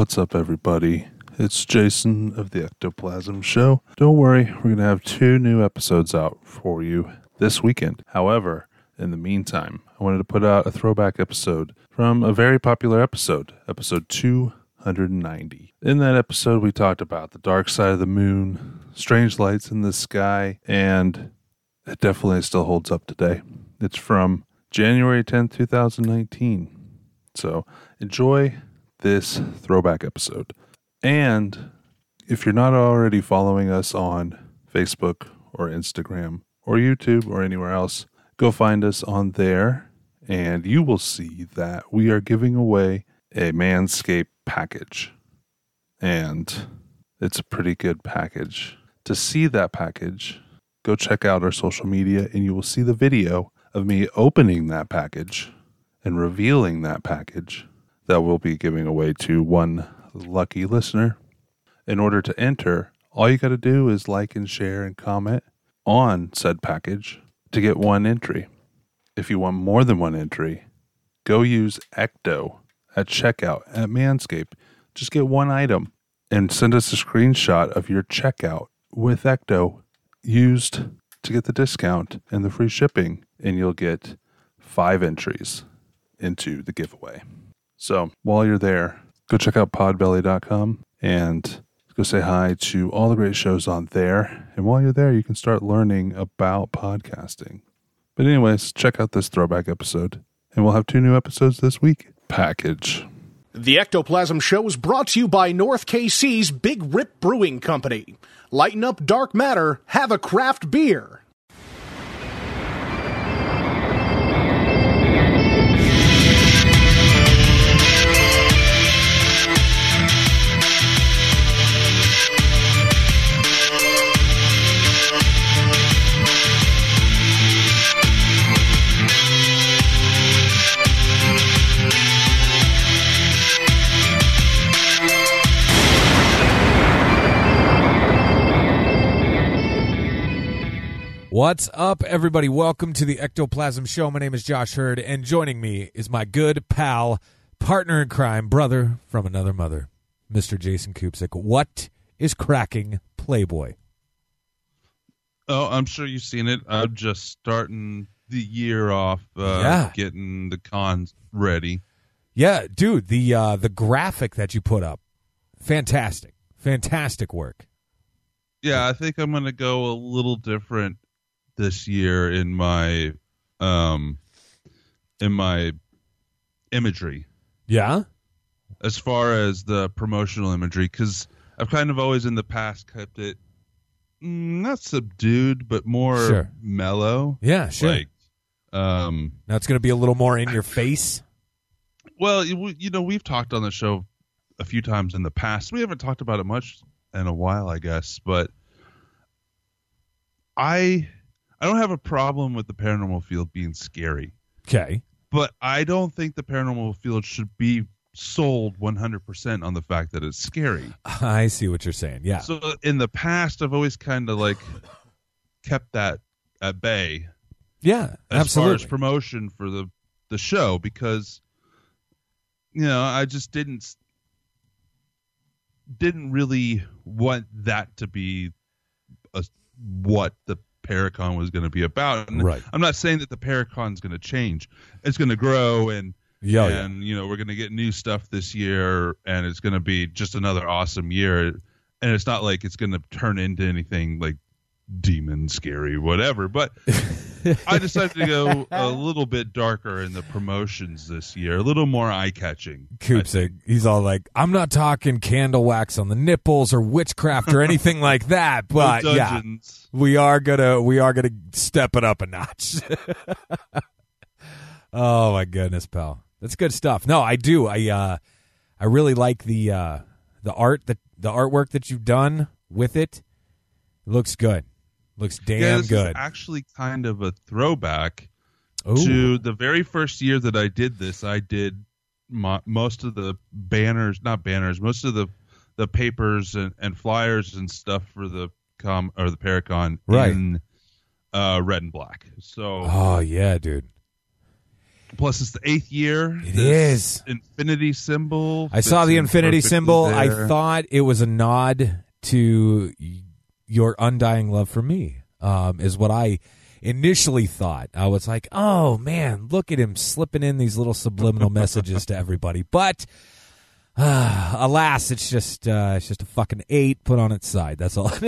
What's up, everybody? It's Jason of the Ectoplasm Show. Don't worry, we're going to have two new episodes out for you this weekend. However, in the meantime, I wanted to put out a throwback episode from a very popular episode, episode 290. In that episode, we talked about the dark side of the moon, strange lights in the sky, and it definitely still holds up today. It's from January 10th, 2019. So enjoy this throwback episode. And if you're not already following us on Facebook or Instagram or YouTube or anywhere else, go find us on there and you will see that we are giving away a Manscaped package. And it's a pretty good package. To see that package, go check out our social media and you will see the video of me opening that package and revealing that package that we'll be giving away to one lucky listener. In order to enter, all you got to do is like and share and comment on said package to get one entry. If you want more than one entry, go use Ecto at checkout at Manscaped. Just get one item and send us a screenshot of your checkout with Ecto used to get the discount and the free shipping, and you'll get five entries into the giveaway. So while you're there, go check out podbelly.com and go say hi to all the great shows on there. And while you're there, you can start learning about podcasting. But, anyways, check out this throwback episode. And we'll have two new episodes this week. Package. The Ectoplasm Show is brought to you by North KC's Big Rip Brewing Company. Lighten up dark matter, have a craft beer. What's up, everybody? Welcome to the Ectoplasm Show. My name is Josh Heard, and joining me is my good pal, partner in crime, brother from another mother, Mr. Jason Kupsik. What is cracking Playboy? Oh, I'm sure you've seen it. I'm just starting the year off, uh, Yeah. getting the cons ready. Yeah, dude, the uh, the graphic that you put up, fantastic, fantastic work. Yeah, I think I'm gonna go a little different this year in my um in my imagery Yeah, as far as the promotional imagery because I've kind of always in the past kept it mm, not subdued but more Sure. mellow. yeah, sure. Like, um, now it's going to be a little more in your face. Well, you you know, we've talked on the show a few times in the past. We haven't talked about it much in a while, I guess, but I I don't have a problem with the paranormal field being scary, Okay, but I don't think the paranormal field should be sold 100% on the fact that it's scary. I see what you're saying. Yeah, So in the past I've always kind of like kept that at bay yeah, as absolutely. far as promotion for the the show because you know I just didn't didn't really want that to be a, what the Paracon was going to be about. And Right. I'm not saying that the Paracon's going to change. It's going to grow and Yeah, oh, yeah. and you know we're going to get new stuff this year and it's going to be just another awesome year and it's not like it's going to turn into anything like demon scary whatever but i decided to go a little bit darker in the promotions this year a little more eye-catching Kupsik, he's all like, I'm not talking candle wax on the nipples or witchcraft or anything like that, but No yeah, we are gonna we are gonna step it up a notch. oh my goodness, pal, that's good stuff. No, I do. I uh, I really like the uh, The art that the artwork that you've done with it looks good. Looks damn yeah, this good. is actually kind of a throwback Ooh. to the very first year that I did this. I did mo most of the banners, not banners, most of the the papers and, and flyers and stuff for the com or the Paracon Right. in uh, red and black. So Oh yeah, dude. plus it's the eighth year. It This is. infinity symbol. I saw the infinity symbol. I thought it was a nod to your undying love for me. Um, is what I initially thought. I was like, "Oh man, look at him slipping in these little subliminal messages to everybody." But uh, alas, it's just uh, it's just a fucking eight put on its side. That's all.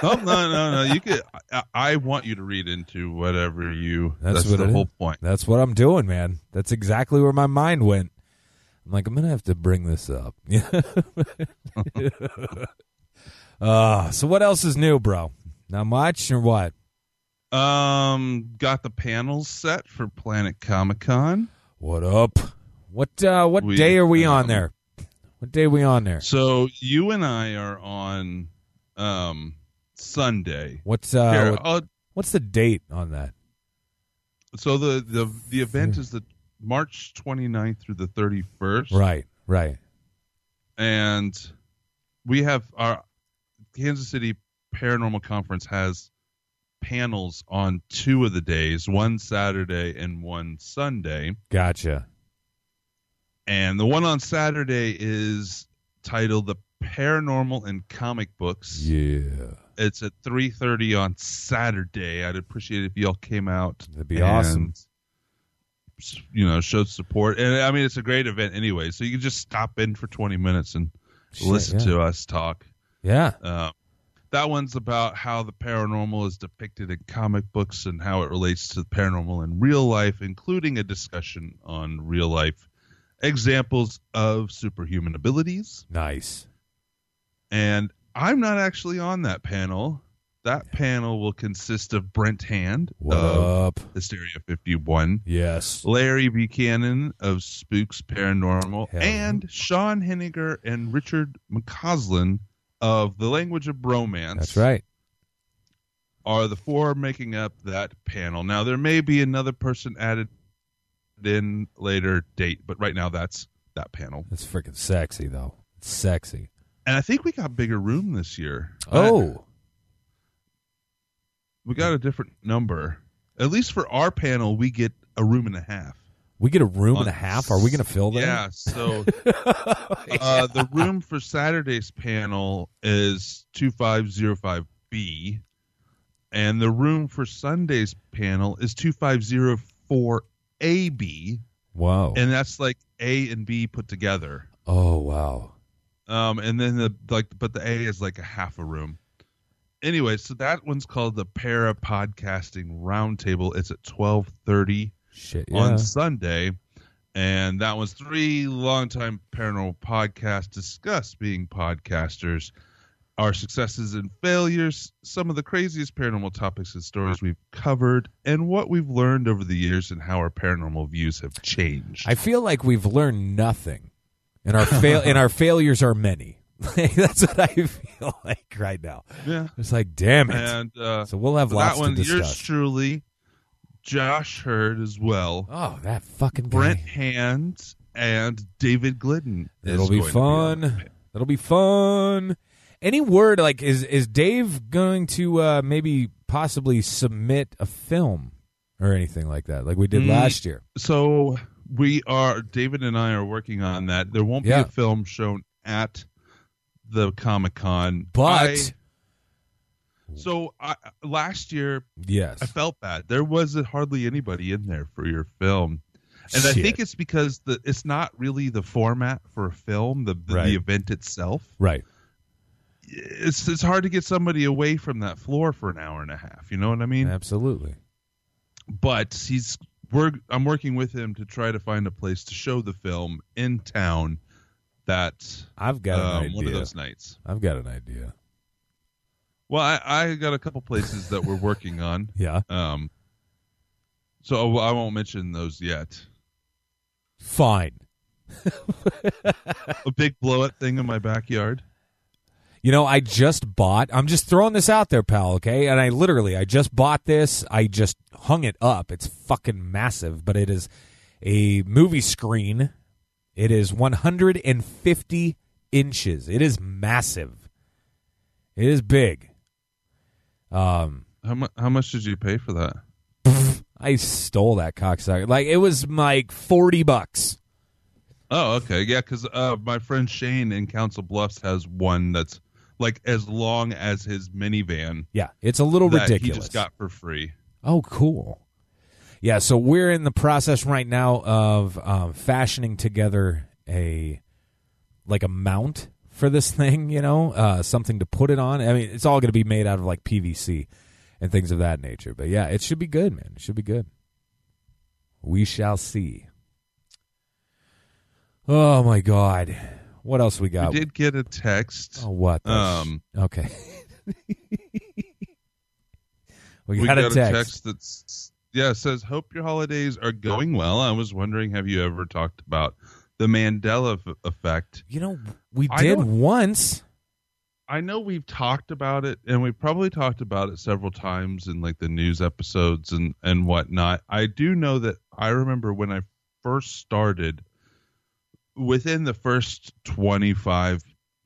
Oh, no, no, no. You could. I, I want you to read into whatever you. That's That's, what the whole is. point. That's what I'm doing, man. That's exactly where my mind went. I'm like, I'm gonna have to bring this up. uh, so what else is new, bro? Not much or what? Um, got the panels set for Planet Comic Con. What up? What uh what We, day are we on um, there? What day are we on there? So you and I are on um Sunday. What's uh Here, what- what's the date on that? so the the the event is the March 29th through the 31st. Right, right. and we have our Kansas City Paranormal Conference has panels on two of the days, one Saturday and one Sunday. Gotcha. And the one on Saturday is titled The Paranormal in Comic Books. Yeah. It's at 3:30 on Saturday. I'd appreciate it if y'all came out. That'd be and, awesome. You know, showed support. And I mean it's a great event anyway. So you can just stop in for 20 minutes and Shit, listen yeah. to us talk. Yeah. Uh, that one's about how the paranormal is depicted in comic books and how it relates to the paranormal in real life, including a discussion on real life examples of superhuman abilities. Nice. And I'm not actually on that panel. That panel will consist of Brent Hand What of up? Hysteria 51, Yes. Larry Buchanan of Spooks Paranormal, Hell and Sean Henniger and Richard McCausland of The Language of Bromance That's right. are the four making up that panel. Now there may be another person added in later date, but right now that's that panel. It's freaking sexy though. It's sexy. And I think we got bigger room this year. Oh. we got a different number. At least for our panel, we get a room and a half. We get a room On- and a half. Are we going to fill that? Yeah, so uh, the room for Saturday's panel is 2505B, and the room for Sunday's panel is 2504AB, Wow. and that's like A and B put together. oh wow. Um, and then the like, but the A is like a half a room. Anyway, so that one's called the Para Podcasting Roundtable. It's at 1230 Shit. Yeah. on Sunday. And that was three longtime paranormal podcasts discuss being podcasters, our successes and failures, some of the craziest paranormal topics and stories we've covered, and what we've learned over the years and how our paranormal views have changed. I feel like we've learned nothing, and our fail and our failures are many. That's what I feel like right now. yeah. It's like, damn it. And uh, so we'll have that lots one, to yours discuss. truly, Josh Heard as well, oh, that fucking guy. Brent Hand, and David Glidden. It'll be going to be on the fun. panel. That'll be fun. Any word like is is Dave going to uh, maybe possibly submit a film or anything like that, like we did Mm, last year? So we are David and I are working on that. There won't Yeah. be a film shown at the Comic Con, But so I, last year yes, I felt bad. There wasn't hardly anybody in there for your film, and I think it's because the it's not really the format for a film, the the, Right. the event itself. right. It's it's hard to get somebody away from that floor for an hour and a half. You know what I mean? Absolutely. but he's we're I'm working with him to try to find a place to show the film in town that I've got an um, idea. one of those nights. I've got an idea. Well, I, I got a couple places that we're working on. Yeah. Um, so I won't mention those yet. Fine. a big blow up thing in my backyard. You know, I just bought. I'm just throwing this out there, pal. Okay, and I literally, I just bought this. I just hung it up. It's fucking massive, but it is a movie screen. It is 150 inches. It is massive. It is big. Um, How much? How much did you pay for that? I stole that cocksucker. Like it was like 40 bucks. Oh, okay, yeah, because uh, my friend Shane in Council Bluffs has one that's like as long as his minivan Yeah, it's a little that ridiculous. he just got for free. Oh, cool. Yeah, so we're in the process right now of um, fashioning together a like a mount for this thing. You know, uh, something to put it on. I mean, it's all going to be made out of like PVC and things of that nature. But yeah, it should be good, man. It should be good. We shall see. Oh my god, what else we got? We did get a text. Oh, what? the sh- Um, okay. we, we got, got, a text. that's yeah it says hope your holidays are going well. I was wondering, have you ever talked about the Mandela f- effect? You know, we I did don't- once. I know we've talked about it, and we've probably talked about it several times in like the news episodes and and whatnot. I do know that I remember when I first started, within the first twenty five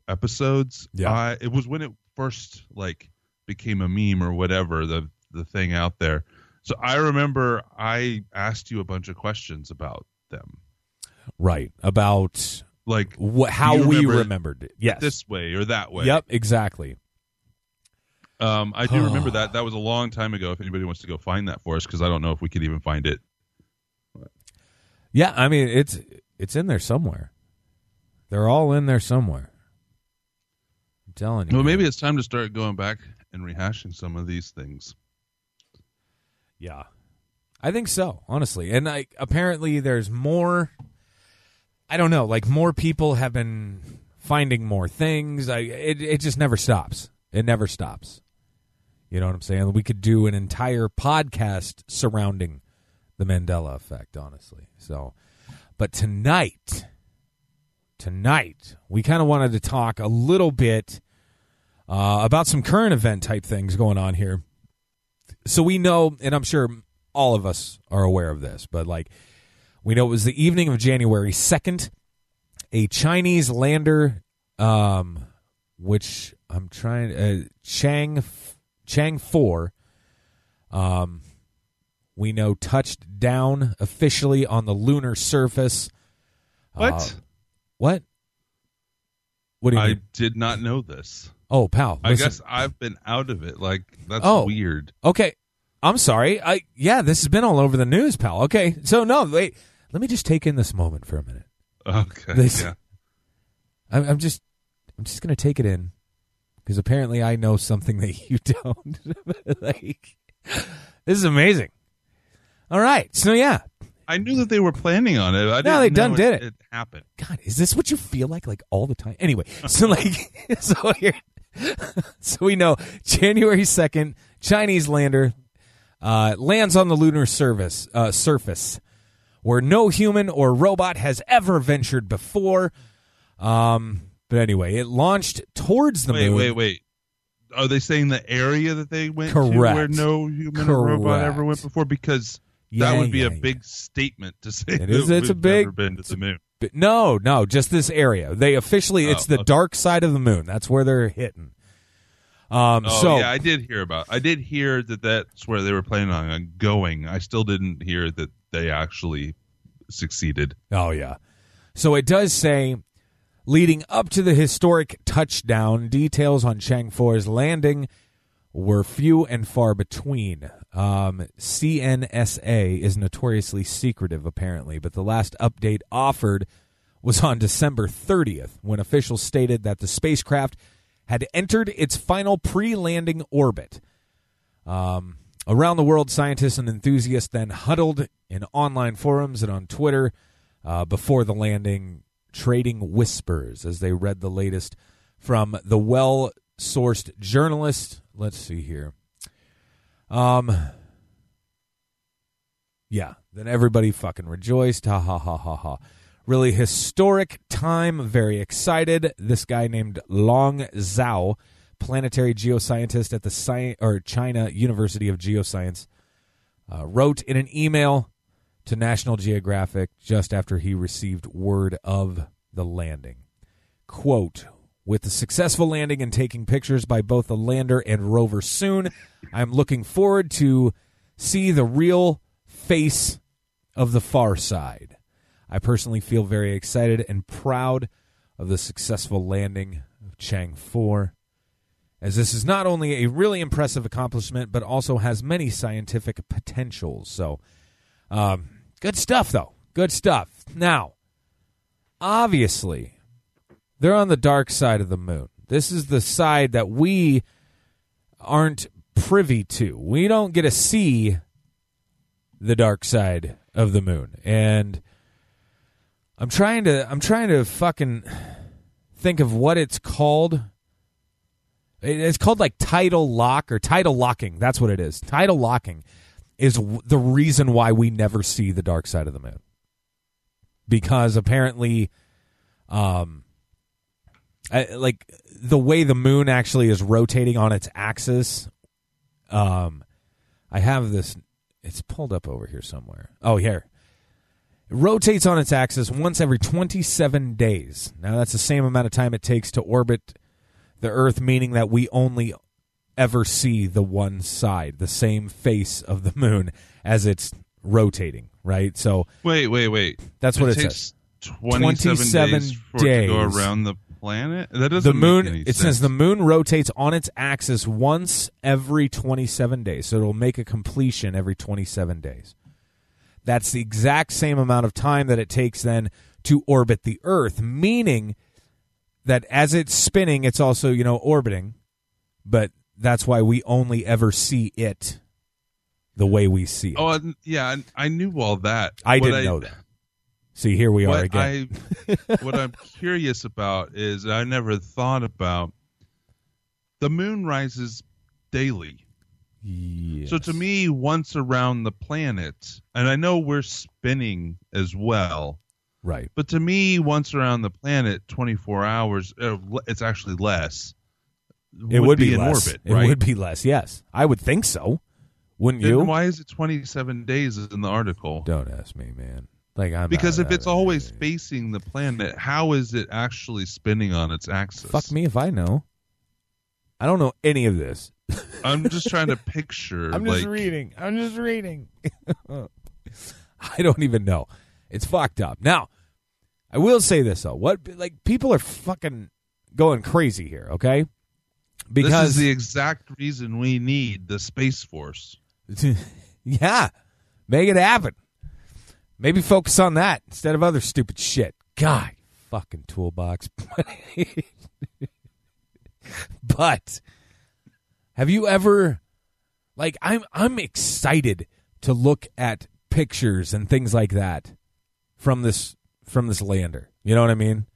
episodes, Yeah. I, it was when it first like became a meme or whatever the the thing out there. So I remember I asked you a bunch of questions about them, Right. About like wh- how you we remembered it. Yes. this way or that way. Yep, exactly. Um, I do remember that. That was a long time ago. If anybody wants to go find that for us, because I don't know if we could even find it. Yeah, I mean it's it's in there somewhere. They're all in there somewhere. I'm telling you. Well, maybe it's time to start going back and rehashing some of these things. Yeah. I think so, honestly. And like apparently there's more I don't know, like more people have been finding more things. I it it just never stops. It never stops. You know what I'm saying? We could do an entire podcast surrounding the Mandela effect, honestly. So, but tonight tonight we kind of wanted to talk a little bit uh, about some current event type things going on here so we know, and I'm sure all of us are aware of this, but like we know it was the evening of January 2nd, a Chinese lander, um, which I'm trying, uh, Chang, Chang 4, um, we know touched down officially on the lunar surface. What? Uh, what? What do you I mean? did not know this. Oh, pal. I guess I've been out of it. Like that's Oh. weird. Okay. I'm sorry. I yeah, this has been all over the news, pal. Okay. So no, wait. Let me just take in this moment for a minute. Okay. This- yeah. I'm, I'm just I'm just going to take it in because apparently I know something that you don't. like this is amazing. All right. So yeah. I knew that they were planning on it. I No, they know done did it. It happened. God, is this what you feel like like all the time? Anyway, so like so here so we know January 2nd, Chinese lander uh, lands on the lunar service uh, surface where no human or robot has ever ventured before. Um, but anyway, it launched towards the Wait, moon. wait, wait. Wait. Are they saying the area that they went to where no human or robot ever went before? Because Yeah, that would be yeah, a yeah. big statement to say. It that is- it's a big- never been to the moon. But no, no, just this area. They officially, it's Oh, the okay. dark side of the moon. That's where they're hitting. Um, Oh so yeah, I did hear about. I did hear that that's where they were planning on going. I still didn't hear that they actually succeeded. Oh, yeah. So it does say leading up to the historic touchdown, details on Chang 4's landing were few and far between. Um, CNSA is notoriously secretive, apparently, but the last update offered was on December 30th when officials stated that the spacecraft had entered its final pre landing orbit. Um, around the world, scientists and enthusiasts then huddled in online forums and on Twitter uh, before the landing, trading whispers as they read the latest from the well sourced journalist. Let's see here. Um, yeah, then everybody fucking rejoiced. Ha ha ha ha ha. Really historic time. Very excited. This guy named Long Zhao, planetary geoscientist at the Sci- or China University of Geoscience, uh, wrote in an email to National Geographic just after he received word of the landing. Quote, with the successful landing and taking pictures by both the lander and rover soon, I'm looking forward to see the real face of the far side. I personally feel very excited and proud of the successful landing of Chang 4, as this is not only a really impressive accomplishment, but also has many scientific potentials. So, um, good stuff, though. Good stuff. Now, obviously, they're on the dark side of the moon. This is the side that we aren't privy to. We don't get to see the dark side of the moon. And I'm trying to I'm trying to fucking think of what it's called. It's called like tidal lock or tidal locking. That's what it is. Tidal locking is the reason why we never see the dark side of the moon. Because apparently um I, like the way the moon actually is rotating on its axis um I have this it's pulled up over here somewhere. Oh, here. It rotates on its axis once every 27 days. Now, that's the same amount of time it takes to orbit the Earth, meaning that we only ever see the one side, the same face of the moon as it's rotating, right? So Wait, wait, wait. that's what it, takes says. 27, 27 days for it to go around the planet. That doesn't The moon, it sense. says the moon rotates on its axis once every 27 days. So it'll make a completion every 27 days. That's the exact same amount of time that it takes then to orbit the Earth, meaning that as it's spinning, it's also, you know, orbiting, but that's why we only ever see it the way we see it. Oh, yeah. I- I knew all that. I What didn't know that. See, here we are again. I, what I'm curious about is I never thought about the moon rises daily. So to me, once around the planet, and I know we're spinning as well, right. but to me, once around the planet, 24 hours, uh, it's actually less. It would, be, be, in less. orbit, It right? would be less. Yes, I would think so. Wouldn't Then you? why is it 27 days in the article? Don't ask me, man. Like I'm Because not- if it's I- always facing the planet, how is it actually spinning on its axis? fuck me if I know. I don't know any of this. I'm just trying to picture. I'm just like, reading. I'm just reading. I don't even know. It's fucked up. Now, I will say this though. What like people are fucking going crazy here, okay? Because this is the exact reason we need the space force. yeah, make it happen. Maybe focus on that instead of other stupid shit. God, fucking toolbox. but have you ever like I'm I'm excited to look at pictures and things like that from this from this lander. You know what I mean?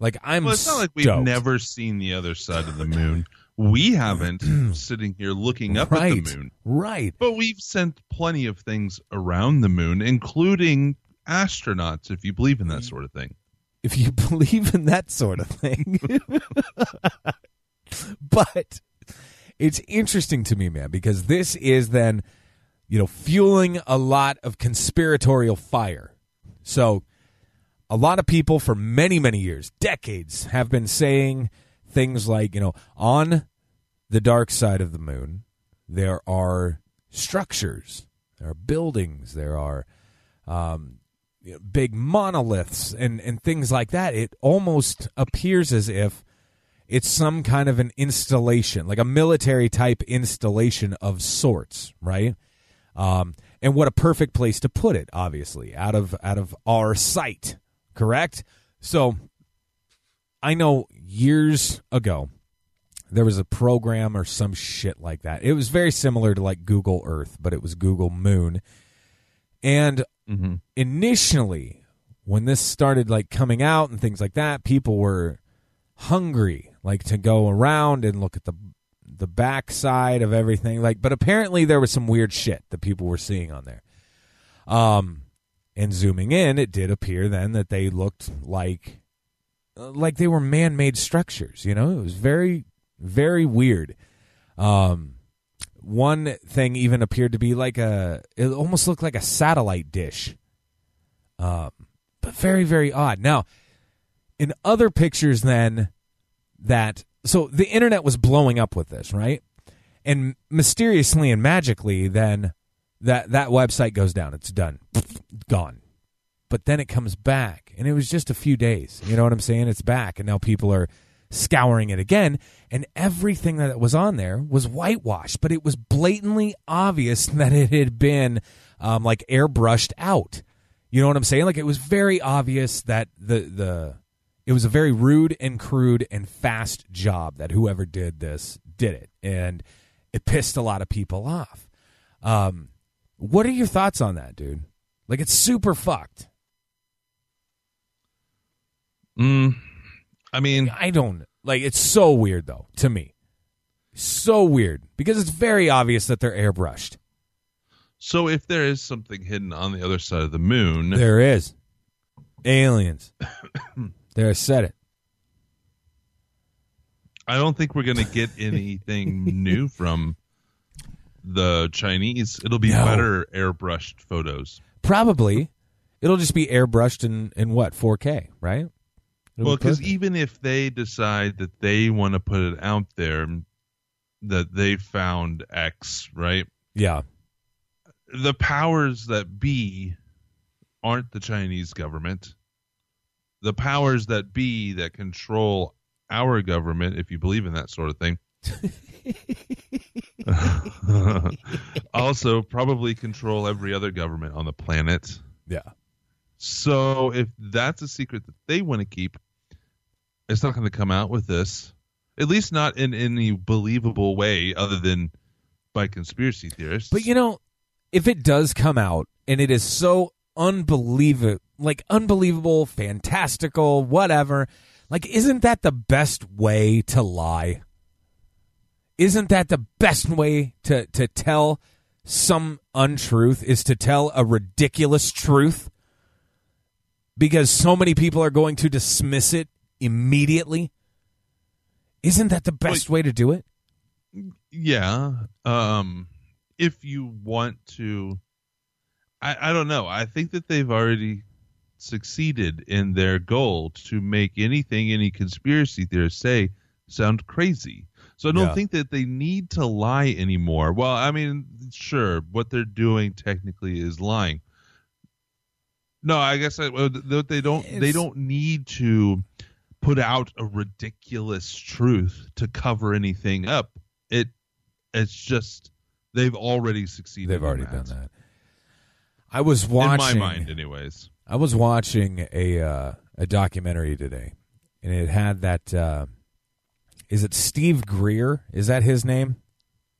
Like I'm Well, it's not like we've stoked. never seen the other side of the moon. We haven't sitting here looking up right, at the moon. Right. But we've sent plenty of things around the moon, including astronauts, if you believe in that sort of thing. if you believe in that sort of thing. but it's interesting to me, man, because this is then, you know, fueling a lot of conspiratorial fire. So, a lot of people for many, many years, decades, have been saying things like, you know, on the dark side of the moon, there are structures, there are buildings, there are um, you know, big monoliths and, and things like that. It almost appears as if it's some kind of an installation, like a military type installation of sorts, right? Um, and what a perfect place to put it, obviously, out of out of our sight, correct? So, I know years ago there was a program or some shit like that. It was very similar to like Google Earth, but it was Google Moon. And Mm-hmm. initially when this started like coming out and things like that, people were hungry like to go around and look at the the backside of everything like but apparently there was some weird shit that people were seeing on there. Um And zooming in, it did appear then that they looked like uh, like they were man-made structures. You know, it was very, very weird. Um, one thing even appeared to be like a. It almost looked like a satellite dish. Um, but very, very odd. Now, in other pictures, then that so the internet was blowing up with this, right? And mysteriously and magically, then that that website goes down. It's done, gone. But then it comes back, and it was just a few days. You know what I'm saying? It's back, and now people are scouring it again, and everything that was on there was whitewashed, but it was blatantly obvious that it had been um, like airbrushed out. You know what I'm saying? Like it was very obvious that the the it was a very rude and crude and fast job that whoever did this did it, and it pissed a lot of people off. Um, what are your thoughts on that, dude? Like it's super fucked. Mm, I mean, I don't like. It's so weird though to me. So weird because it's very obvious that they're airbrushed. so if there is something hidden on the other side of the moon, There is aliens. there, I said it. I don't think we're going to get anything new from the Chinese. It'll be No. better airbrushed photos. Probably, it'll just be airbrushed in in what 4K, right? It'll Well, because even if they decide that they want to put it out there, that they found X, right? yeah, The powers that be aren't the Chinese government. The powers that be that control our government, if you believe in that sort of thing, also probably control every other government on the planet. yeah. So if that's a secret that they want to keep, it's not going to come out with this. At least not in any believable way other than by conspiracy theorists. But you know, if it does come out and it is so unbelievable, like unbelievable, fantastical, whatever, like isn't that the best way to lie? Isn't that the best way to to tell some untruth is to tell a ridiculous truth? Because so many people are going to dismiss it immediately. Isn't that the best way to do it? yeah, um, if you want to, I, I don't know. I think that they've already succeeded in their goal to make anything any conspiracy theorists say sound crazy. So I don't Yeah. think that they need to lie anymore. Well, I mean, sure, what they're doing technically is lying. No, I guess I, they don't. they don't need to put out a ridiculous truth to cover anything up. It, it's just they've already succeeded. They've already that. done that. I was watching In my mind, anyways. I was watching a uh, a documentary today, and it had that. Uh, is it Steve Greer? Is that his name?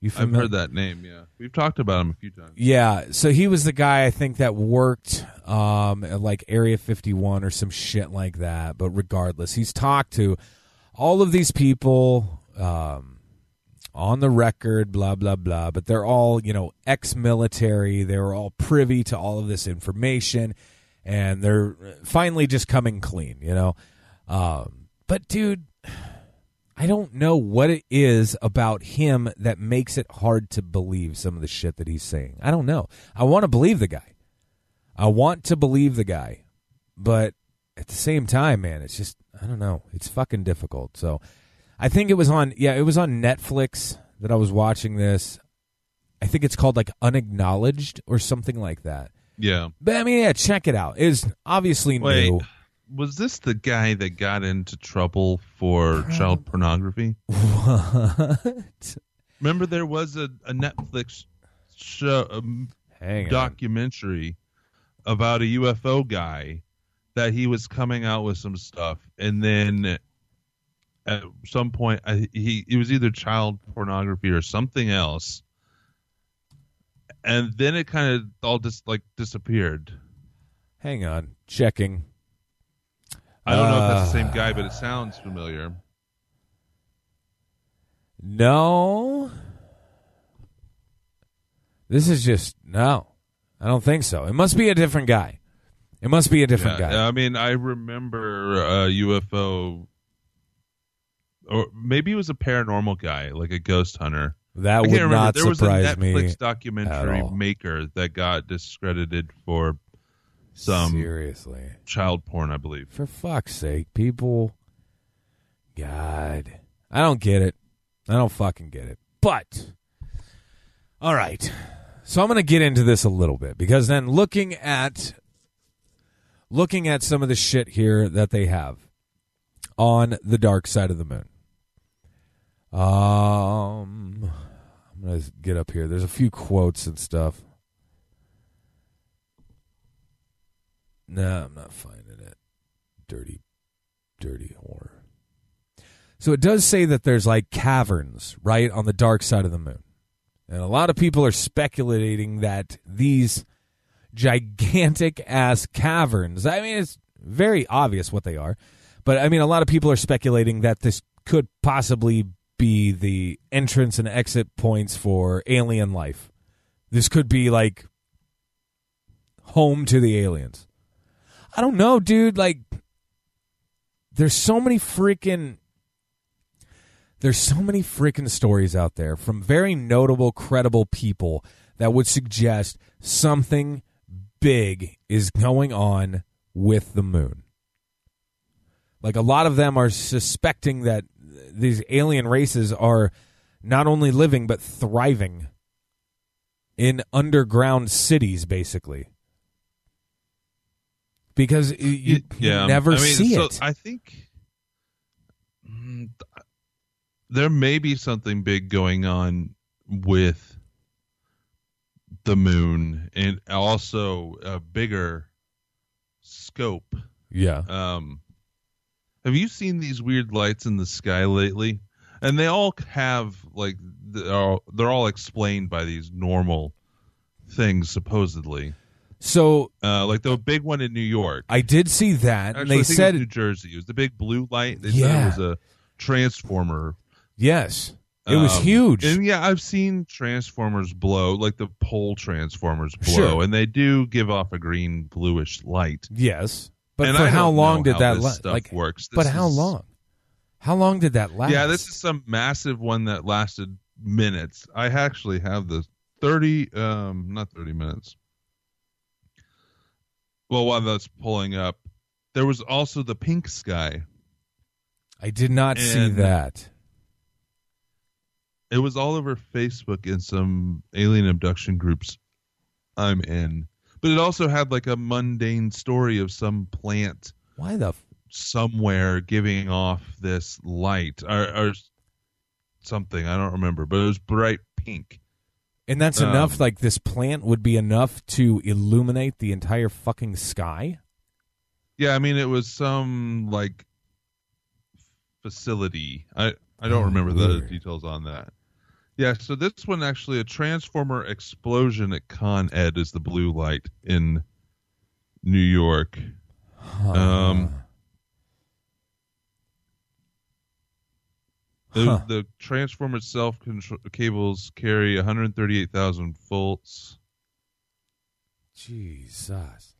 You I've heard that name. Yeah, we've talked about him a few times. Yeah, so he was the guy I think that worked um, at like Area 51 or some shit like that. But regardless, he's talked to all of these people um, on the record, blah blah blah. But they're all you know ex-military. They were all privy to all of this information, and they're finally just coming clean. You know, um, but dude. I don't know what it is about him that makes it hard to believe some of the shit that he's saying. I don't know. I want to believe the guy. I want to believe the guy. But at the same time, man, it's just I don't know. It's fucking difficult. So I think it was on yeah, it was on Netflix that I was watching this. I think it's called like Unacknowledged or something like that. Yeah. But I mean, yeah, check it out. It's obviously Wait, new. was this the guy that got into trouble for child pornography? What? Remember, there was a, a Netflix show, um, documentary about a UFO guy that he was coming out with some stuff, and then at some point, I, he it was either child pornography or something else, and then it kind of all just like disappeared. Hang on. Checking. I don't know if that's the Uh, same guy, but it sounds familiar. No. This is just no. I don't think so. It must be a different guy. It must be a different Yeah, guy. I mean, I remember a UFO, or maybe it was a paranormal guy, like a ghost hunter. That would remember. not there was a surprise Netflix me. documentary maker that got discredited for some Seriously. child porn, I believe. For fuck's sake, people. God. I don't get it. I don't fucking get it. But, all right. So I'm going to get into this a little bit because then looking at looking at some of the shit here that they have on the dark side of the moon. Um I'm going to get up here. There's a few quotes and stuff. No, I'm not finding it. Dirty, dirty horror. So it does say that there's like caverns, right, on the dark side of the moon. And a lot of people are speculating that these gigantic ass caverns, I mean, it's very obvious what they are. But I mean, a lot of people are speculating that this could possibly be the entrance and exit points for alien life. This could be like home to the aliens. I don't know, dude. Like, there's so many freaking. There's so many freaking stories out there from very notable, credible people that would suggest something big is going on with the moon. Like, a lot of them are suspecting that these alien races are not only living, but thriving in underground cities, basically because you, you yeah, never I mean, see so it. I think mm, there may be something big going on with the moon and also a bigger scope. yeah, Um, have you seen these weird lights in the sky lately? And they all have like they're all, they're all explained by these normal things supposedly. so Uh, like the big one in New York. I did see that, and Actually, they I think it was said New Jersey. It was the big blue light. They Yeah. said it was a transformer. yes, it was Um, huge. And yeah, I've seen transformers blow, like the pole transformers blow, Sure. and they do give off a green bluish light. yes, but and for how long did how that last? Like, works? but This how is- long? How long did that last? Yeah, this is some massive one that lasted minutes. I actually have the thirty, um, not thirty minutes. Well, while that's pulling up, there was also the pink sky. I did not see that. It was all over Facebook in some alien abduction groups I'm in. But it also had like a mundane story of some plant Why the? F- somewhere giving off this light or, or something. I don't remember, but it was bright pink. and that's Um, enough. Like this plant would be enough to illuminate the entire fucking sky. Yeah, I mean it was some like facility. I I don't Oh, remember the details on that. Yeah, so this one actually a transformer explosion at Con Ed is the blue light in New York. Um, The, Huh. the transformer itself contr- cables carry 138,000 volts. Jesus,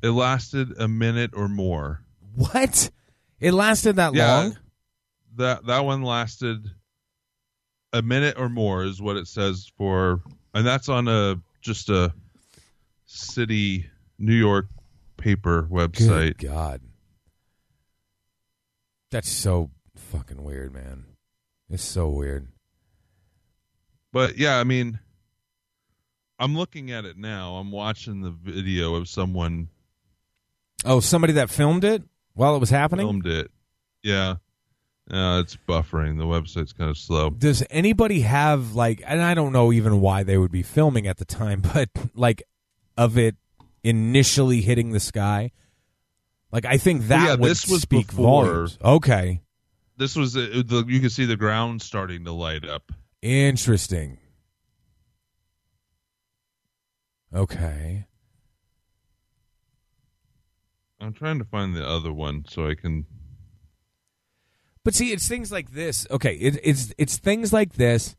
It lasted a minute or more. what? It lasted that Yeah. long? That that one lasted a minute or more is what it says for, and that's on a just a city New York paper website. Good God. That's so fucking weird, man. It's so weird. But yeah, I mean, I'm looking at it now. I'm watching the video of someone Oh, somebody that filmed it while it was happening? filmed it. Yeah. Uh, it's buffering. The website's kind of slow. Does anybody have like and I don't know even why they would be filming at the time, but like of it initially hitting the sky? Like I think that yeah, would this was speak before- volumes. Okay. This was uh, the you can see the ground starting to light up. Interesting. Okay. I'm trying to find the other one so I can. But see, it's things like this. Okay, it, it's it's things like this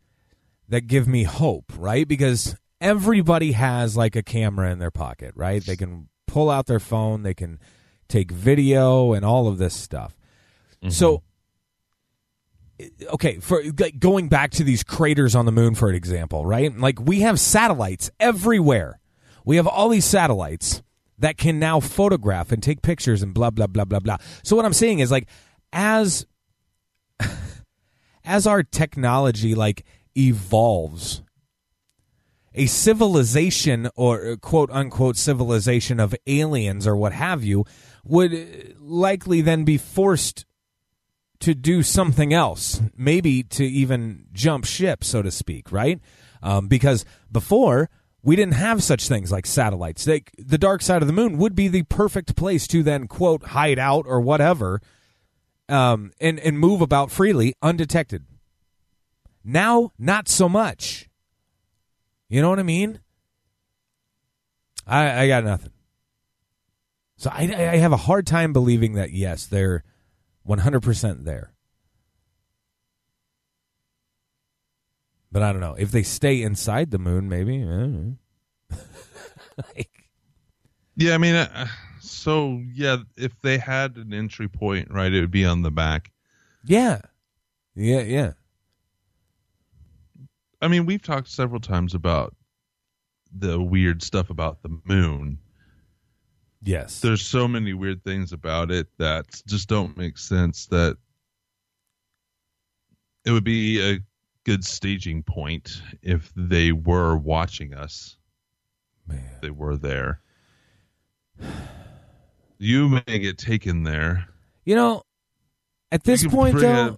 that give me hope, right? Because everybody has like a camera in their pocket, right? They can pull out their phone, they can take video and all of this stuff. Mm-hmm. So okay, for like, going back to these craters on the moon for an example, right? Like we have satellites everywhere. We have all these satellites that can now photograph and take pictures and blah blah blah blah blah. So what I'm saying is like as as our technology like evolves a civilization or uh, quote unquote civilization of aliens or what have you would uh, likely then be forced to do something else, maybe to even jump ship, so to speak, right? Um, because before we didn't have such things like satellites. They, the dark side of the moon would be the perfect place to then quote hide out or whatever, um, and and move about freely undetected. Now, not so much. You know what I mean? I I got nothing. So I I have a hard time believing that yes, they're 100% there. But I don't know. If they stay inside the moon, maybe. I like, Yeah, I mean, so yeah, if they had an entry point, right, it would be on the back. yeah. Yeah, yeah. I mean, we've talked several times about the weird stuff about the moon. Yes. There's so many weird things about it that just don't make sense that it would be a good staging point if they were watching us. Man. They were there. You may get taken there. You know, at this point, though,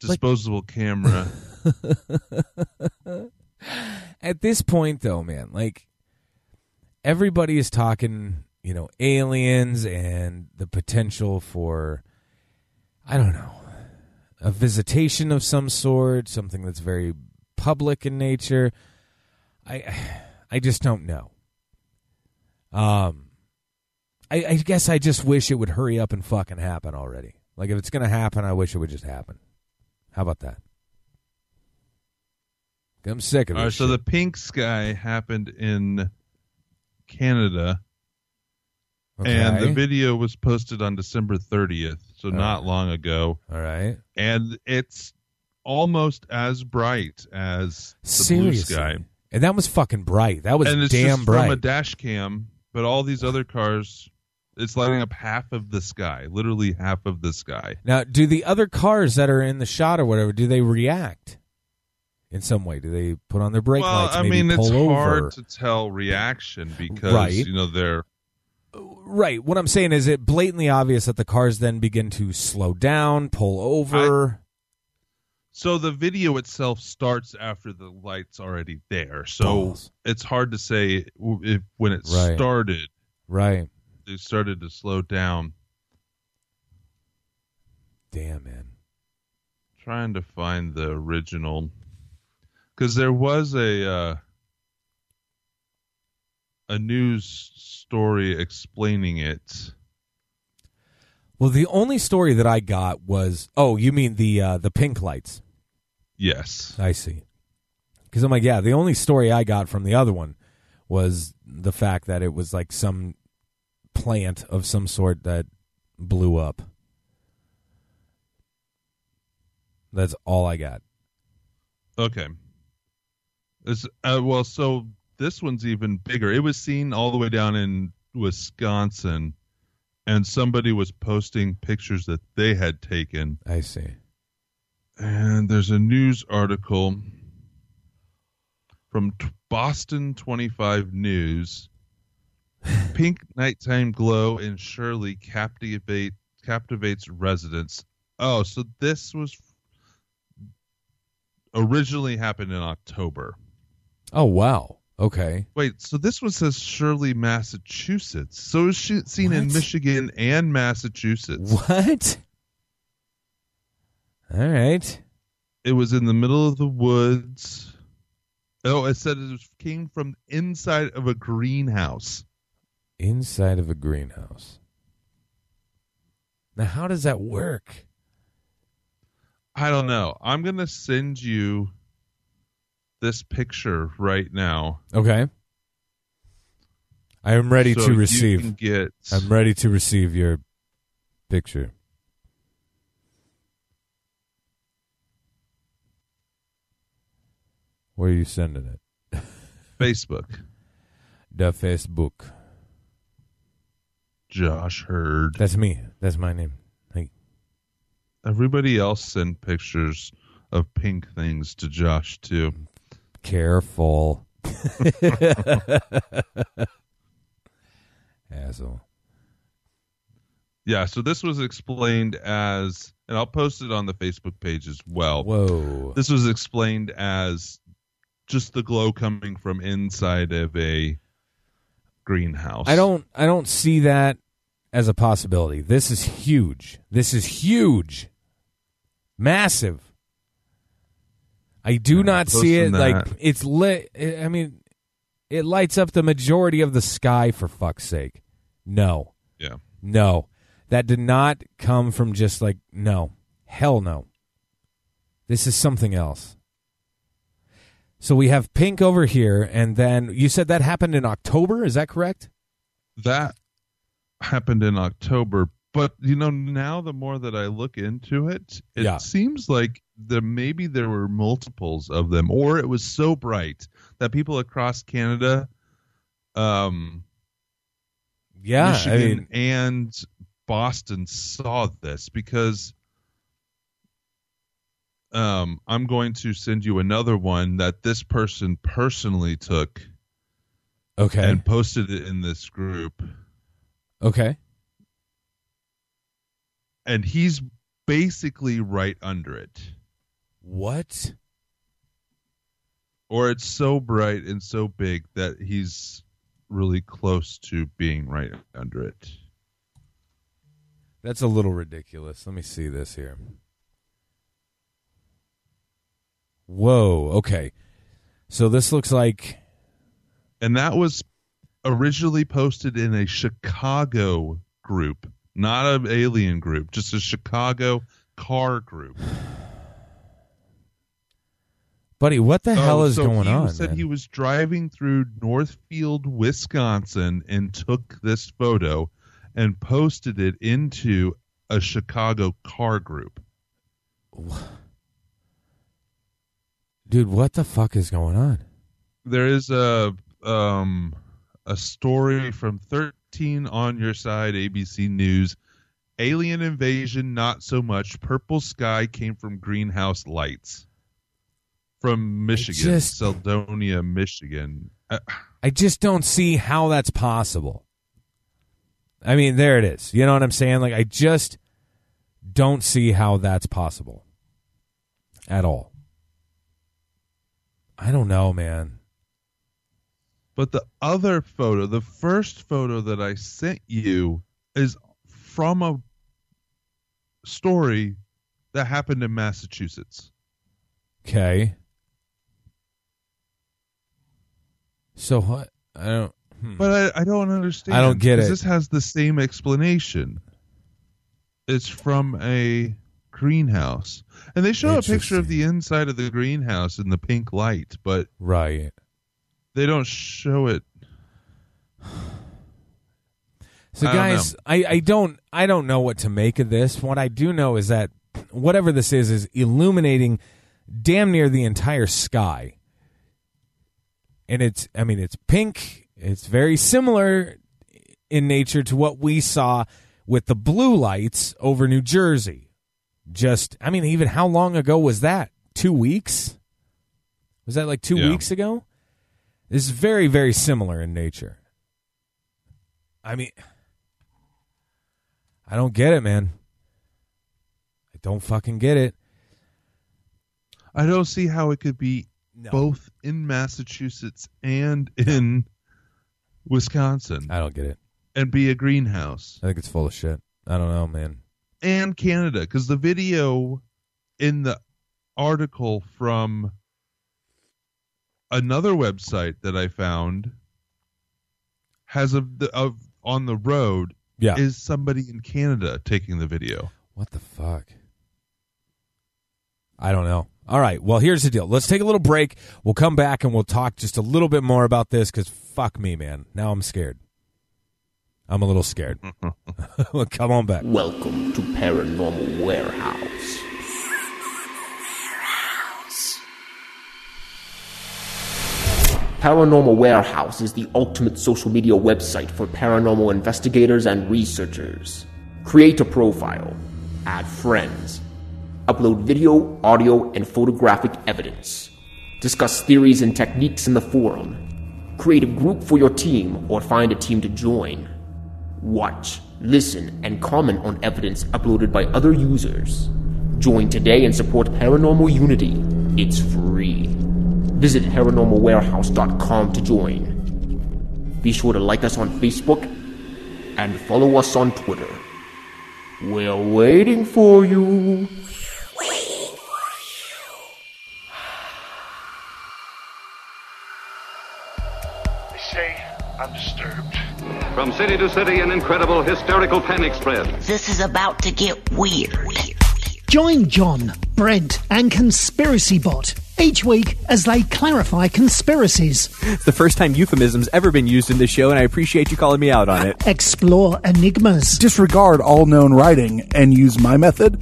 disposable camera. at this point though man like everybody is talking you know aliens and the potential for i don't know a visitation of some sort something that's very public in nature i i just don't know um i i guess i just wish it would hurry up and fucking happen already like if it's gonna happen i wish it would just happen how about that i'm sick of it. right, so shit. the pink sky happened in Canada, and the video was posted on December 30th, so not long ago. All right. And it's almost as bright as the Seriously. blue sky. And that was fucking bright. That was and it's damn bright. from a dash cam, but all these other cars, it's lighting up half of the sky, literally half of the sky. now, do the other cars that are in the shot or whatever, do they react in some way? Do they put on their brake well, lights? I mean, it's over? hard to tell reaction because Right. you know they're Right. What I'm saying is it blatantly obvious that the cars then begin to slow down, pull over. So the video itself starts after the light's already there. So Balls. it's hard to say if when it Right. started, right. It started to slow down. Damn, man. Trying to find the original because there was a uh, a news story explaining it. Well, the only story that I got was oh, you mean the uh, the pink lights? Yes. I see. Because I'm like, yeah, the only story I got from the other one was the fact that it was like some plant of some sort that blew up. That's all I got. Okay. It's, uh, well, so this one's even bigger. It was seen all the way down in Wisconsin, and somebody was posting pictures that they had taken. I see. And there's a news article from t- Boston 25 News. Pink nighttime glow in Shirley captivate captivates residents. Oh, so this was originally happened in October. Oh wow. Okay. Wait, so this one says Shirley, Massachusetts. So is she seen in Michigan and Massachusetts? What? All right. It was in the middle of the woods. Oh, it said it came from inside of a greenhouse. Inside of a greenhouse. Now, how does that work? I don't know. I'm gonna send you this picture right now. Okay. I am ready So to receive. can get. I'm ready to receive your picture. Where are you sending it? Facebook. The Facebook. Josh Heard. That's me. That's my name. Hey. Everybody else sent pictures of pink things to Josh too. Careful. Asshole. Yeah, so this was explained as, and I'll post it on the Facebook page as well. Whoa. This was explained as just the glow coming from inside of a greenhouse. I don't I don't see that as a possibility. This is huge. This is huge. Massive. I do Yeah, not see it like that. it's lit I mean it lights up the majority of the sky for fuck's sake. No. Yeah. No. That did not come from just like no. Hell no. This is something else. So we have pink over here and then you said that happened in October, is that correct? That happened in October, but you know, now the more that I look into it, it Yeah. seems like there maybe there were multiples of them, or it was so bright that people across Canada, um, Yeah, Michigan, I mean, and Boston saw this because um, I'm going to send you another one that this person personally took okay, and posted it in this group. okay, and he's basically right under it. what? Or it's so bright and so big that he's really close to being right under it. That's a little ridiculous. Let me see this here. Whoa. Okay, so this looks like And that was originally posted in a Chicago group, not an alien group, just a Chicago car group. Buddy, what the oh, hell Oh, is so going he on? Said man? he was driving through Northfield, Wisconsin, and took this photo and posted it into a Chicago car group. Dude, what the fuck is going on? There is a um a story from 13 on your side ABC News. Alien invasion, not so much. Purple sky came from greenhouse lights. From Michigan, just- Caledonia, Michigan. Uh, I just don't see how that's possible. I mean, there it is. You know what I'm saying? Like, I just don't see how that's possible at all. I don't know, man. But the other photo, the first photo that I sent you, is from a story that happened in Massachusetts. Okay. So what? I don't. hmm. But I, I don't understand. I don't get it. This has the same explanation. It's from a greenhouse. And they show a picture of the inside of the greenhouse in the pink light, but Right. they don't show it. So I don't guys, I, I don't I don't know what to make of this. What I do know is that whatever this is is illuminating damn near the entire sky. And it's I mean it's pink. It's very similar in nature to what we saw with the blue lights over New Jersey. Just I mean even how long ago was that? 2 weeks? Was that like 2 Yeah. weeks ago? This is very very similar in nature. I mean I don't get it, man. I don't fucking get it. I don't see how it could be No. both in Massachusetts and in Wisconsin I don't get it. and be a greenhouse I think it's full of shit. I don't know, man. And Canada because the video in the article from another website that I found has a the of on the road Yeah. is somebody in Canada taking the video. what the fuck? I don't know. All right. Well, here's the deal. Let's take a little break. We'll come back and we'll talk just a little bit more about this because fuck me, man. Now I'm scared. I'm a little scared. Come on back. Welcome to Paranormal Warehouse. Paranormal Warehouse is the ultimate social media website for paranormal investigators and researchers. Create a profile, add friends, upload video, audio, and photographic evidence, discuss theories and techniques in the forum, create a group for your team or find a team to join, watch, listen, and comment on evidence uploaded by other users. Join today and support Paranormal Unity. It's free. Visit paranormalwarehouse.com to join. Be sure to like us on Facebook and follow us on Twitter. We're waiting for you. They say I'm disturbed. From city to city, an incredible hysterical panic spread. This is about to get weird. Join John, Brent, and Conspiracy Bot each week as they clarify conspiracies, It's the first time euphemism's ever been used in this show, and I appreciate you calling me out on it. explore enigmas, disregard all known writing and use my method,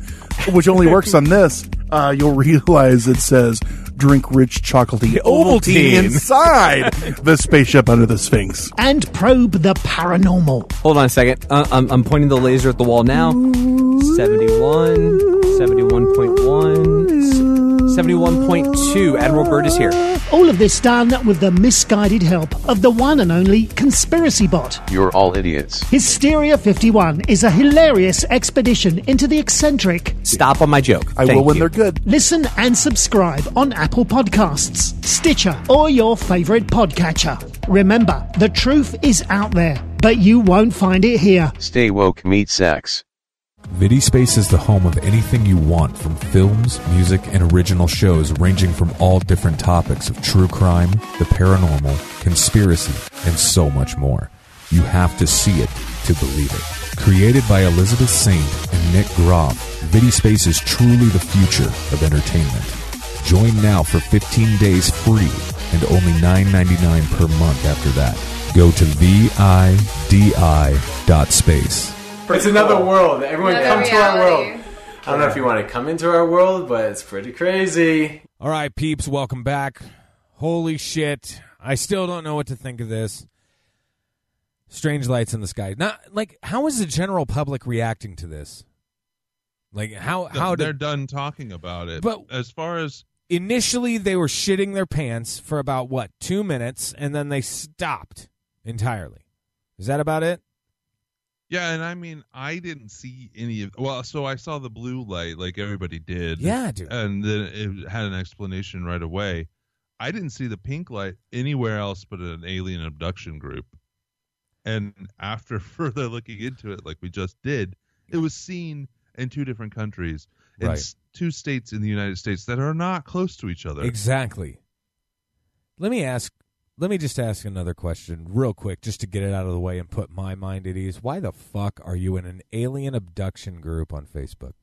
which only works on this, uh, you'll realize it says drink rich chocolatey Ovaltine. Ovaltine inside the spaceship under the Sphinx. and probe the paranormal. Hold on a second. Uh, I'm, I'm pointing the laser at the wall now. 71, 71.1, 71.2. Admiral Byrd is here. All of this done with the misguided help of the one and only Conspiracy Bot. You're all idiots. Hysteria 51 is a hilarious expedition into the eccentric. Stop on my joke. I Thank will when you. they're good. Listen and subscribe on Apple Podcasts, Stitcher, or your favorite podcatcher. Remember, the truth is out there, but you won't find it here. Stay woke, meet sex. VidiSpace is the home of anything you want from films, music, and original shows ranging from all different topics of true crime, the paranormal, conspiracy, and so much more. You have to see it to believe it. Created by Elizabeth Saint and Nick Groff, VidiSpace is truly the future of entertainment. Join now for 15 days free and only $9.99 per month after that. Go to VIDI.space. It's another world. Everyone Another come to our world. I don't know if you want to come into our world, but it's pretty crazy. All right, peeps, welcome back. Holy shit. I still don't know what to think of this. Strange lights in the sky. Not like how is the general public reacting to this? Like how how they're did done talking about it. But- as far as initially they were shitting their pants for about what, 2 minutes and then they stopped entirely. Is that about it? Yeah, and I mean, I didn't see any of. Well, so I saw the blue light like everybody did. Yeah, dude. and then it had an explanation right away. I didn't see the pink light anywhere else but in an alien abduction group. And after further looking into it, like we just did, it was seen in two different countries, in Right. s- two states in the United States that are not close to each other. Exactly. Let me ask. Let me just ask another question, real quick, just to get it out of the way and put my mind at ease. Why the fuck are you in an alien abduction group on Facebook?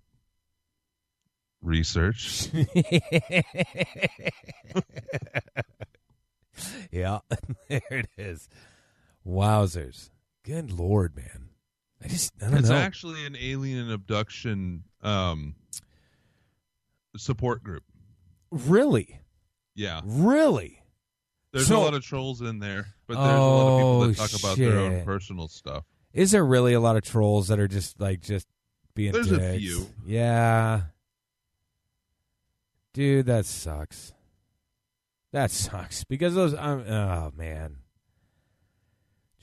Research. yeah, there it is. Wowzers! Good lord, man. I just I don't it's know. actually an alien abduction um, support group. really, Yeah, really. There's So- a lot of trolls in there, but there's a lot of people that Oh, talk about their own personal stuff. Is there really a lot of trolls that are just like just being There's a dicks? few. Yeah. Dude, that sucks. That sucks because those um, oh man.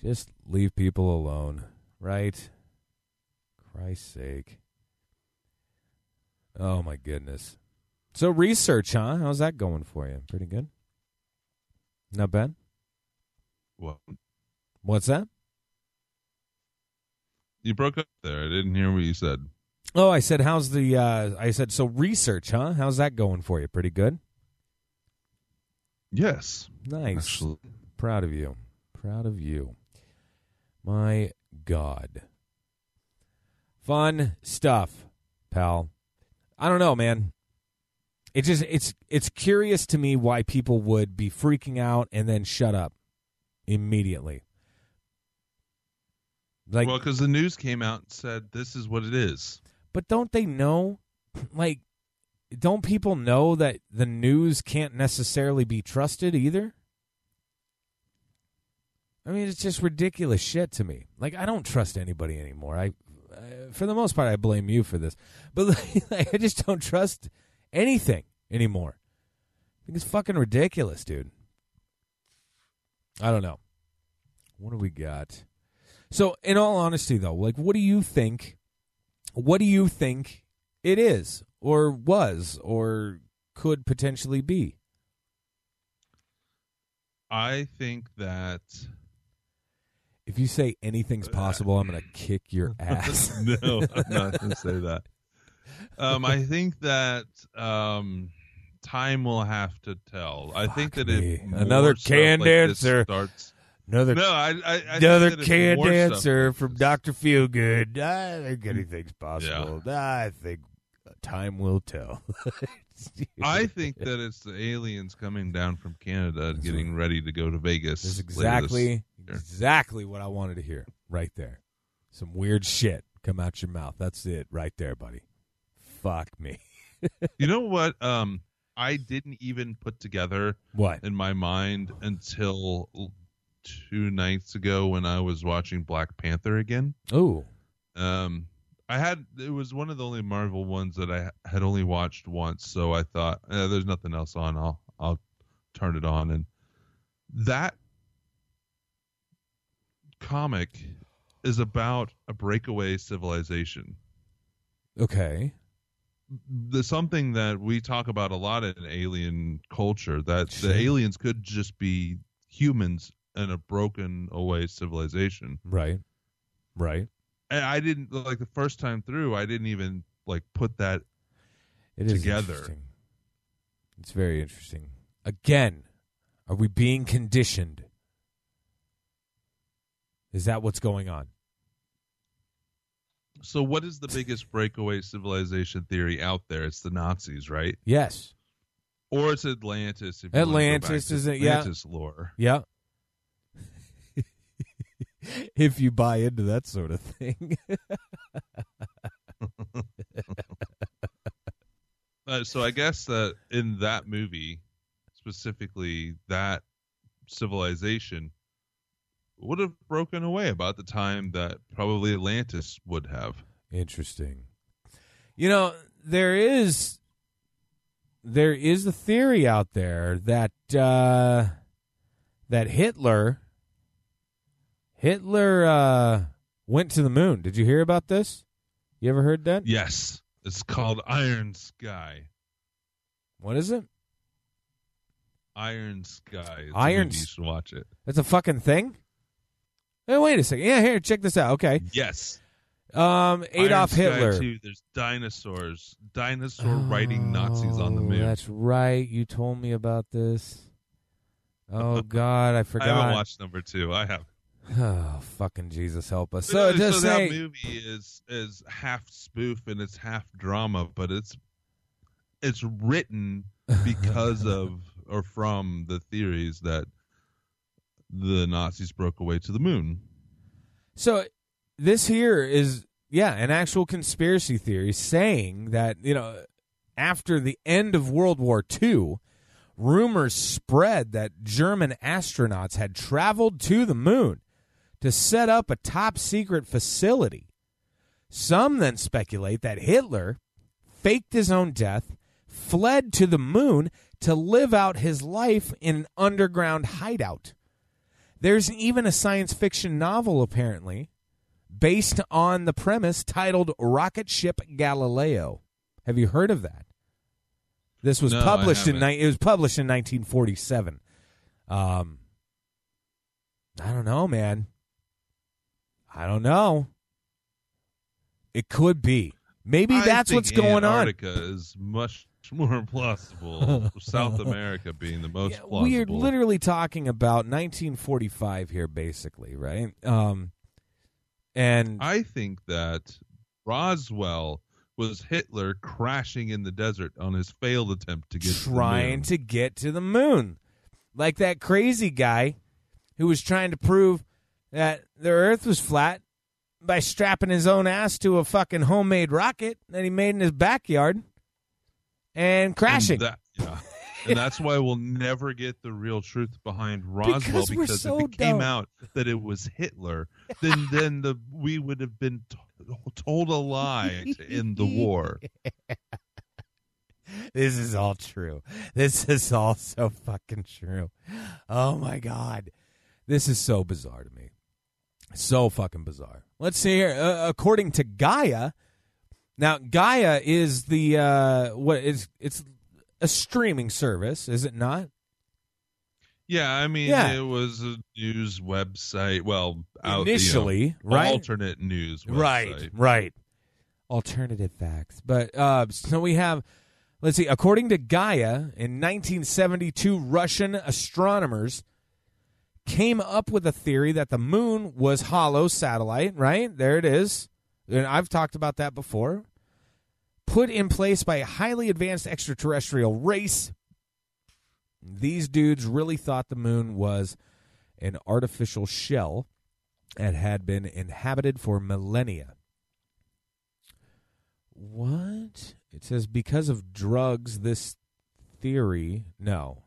Just leave people alone, right? Christ's sake. Oh my goodness. So research, huh? How's that going for you? Pretty good. Not bad. Well, What's that? you broke up there. I didn't hear what you said. Oh, I said, how's the? Uh, I said, so research, huh? How's that going for you? Pretty good. Yes, Nice. actually. Proud of you. Proud of you. My God. Fun stuff, pal. I don't know, man. It just it's it's curious to me why people would be freaking out and then shut up immediately. Like, well, because the news came out and said this is what it is. but don't they know? Like, don't people know that the news can't necessarily be trusted either? I mean, it's just ridiculous shit to me. Like, I don't trust anybody anymore. I, uh, for the most part, I blame you for this, but like, I just don't trust anything anymore. I think it's fucking ridiculous, dude. I don't know. What do we got? So, in all honesty, though, like, what do you think? What do you think it is, or was, or could potentially be? I think that If you say anything's possible, I'm going to kick your ass. no, I'm not going to say that. Um, I think that um, time will have to tell. I think that me. if Another canned like answer. starts. Another No, I, I, I another that if canned answer like from Doctor Feelgood. I think anything's possible. I think time will tell. I think that it's the aliens coming down from Canada, getting ready to go to Vegas. That's exactly exactly what I wanted to hear right there. Some weird shit come out your mouth. That's it right there, buddy. Fuck me. You know what? Um, I didn't even put together What? in my mind until two nights ago when I was watching Black Panther again. Oh, Um, I had it was one of the only Marvel ones that I had only watched once, so I thought eh, there's nothing else on. I'll I'll turn it on, and that comic is about a breakaway civilization. okay. The something that we talk about a lot in alien culture that Sure. the aliens could just be humans in a broken away civilization. Right. Right. And I didn't like the first time through. I didn't even like put that It is together. interesting. It's very interesting. Again, are we being conditioned? Is that what's going on? So, what is the biggest breakaway civilization theory out there? It's the Nazis, right? Yes. Or it's Atlantis. If you wanna go back Atlantis is it? Yeah. Atlantis lore. Yeah. if you buy into that sort of thing. Uh, so I guess that in that movie, specifically, that civilization would have broken away about the time that probably Atlantis would have. Interesting. You know, there is there is a theory out there that uh that Hitler Hitler uh went to the moon. Did you hear about this? You ever heard that? Yes, it's called Iron Sky. What is it? Iron Sky. It's Iron You should watch it. That's a fucking thing? Hey, wait a second. Yeah, here, check this out. Okay. Yes. Um Adolf Iron Sky Hitler. There's dinosaurs. Dinosaur riding Nazis on the Oh, moon. That's right. You told me about this. Oh God, I forgot. I haven't watched number two. I have. Oh, fucking Jesus help us. So, So just so say that movie is is half spoof and it's half drama, but it's it's written because of or from the theories that the Nazis broke away to the moon. So this here is yeah, an actual conspiracy theory saying that, you know, after the end of World War II, rumors spread that German astronauts had traveled to the moon to set up a top secret facility. Some then speculate that Hitler faked his own death, fled to the moon to live out his life in an underground hideout. There's even a science fiction novel, apparently, based on the premise titled Rocket Ship Galileo. Have you heard of that? This was No, published in it was published in 1947. Um, I don't know, man. I don't know. It could be. Maybe I that's what's going on. Antarctica is much more plausible. South America being the most plausible. We are literally talking about 1945 here, basically, right? Um, and I think that Roswell was Hitler crashing in the desert on his failed attempt to get trying to to get to the moon, like that crazy guy who was trying to prove that the Earth was flat, by strapping his own ass to a fucking homemade rocket that he made in his backyard and crashing. And that- yeah. And that's why we'll never get the real truth behind Roswell Because because, so if it came out that it was Hitler, then then the we would have been t- told a lie to end the war. this is all true. This is all so fucking true. Oh my god, this is so bizarre to me. So fucking bizarre. Let's see here. Uh, according to Gaia, now Gaia is the uh, what is it's a streaming service, is it not? Yeah, I mean, Yeah. it was a news website. Well, out, Initially, you know, right? Alternate news website. Right, right. Alternative facts. But uh, so we have, let's see, according to Gaia, in 1972, Russian astronomers came up with a theory that the moon was hollow satellite, right? There it is. And I've talked about that before. Put in place by a highly advanced extraterrestrial race. These dudes really thought the moon was an artificial shell and had been inhabited for millennia. What? It says because of drugs, this theory. No.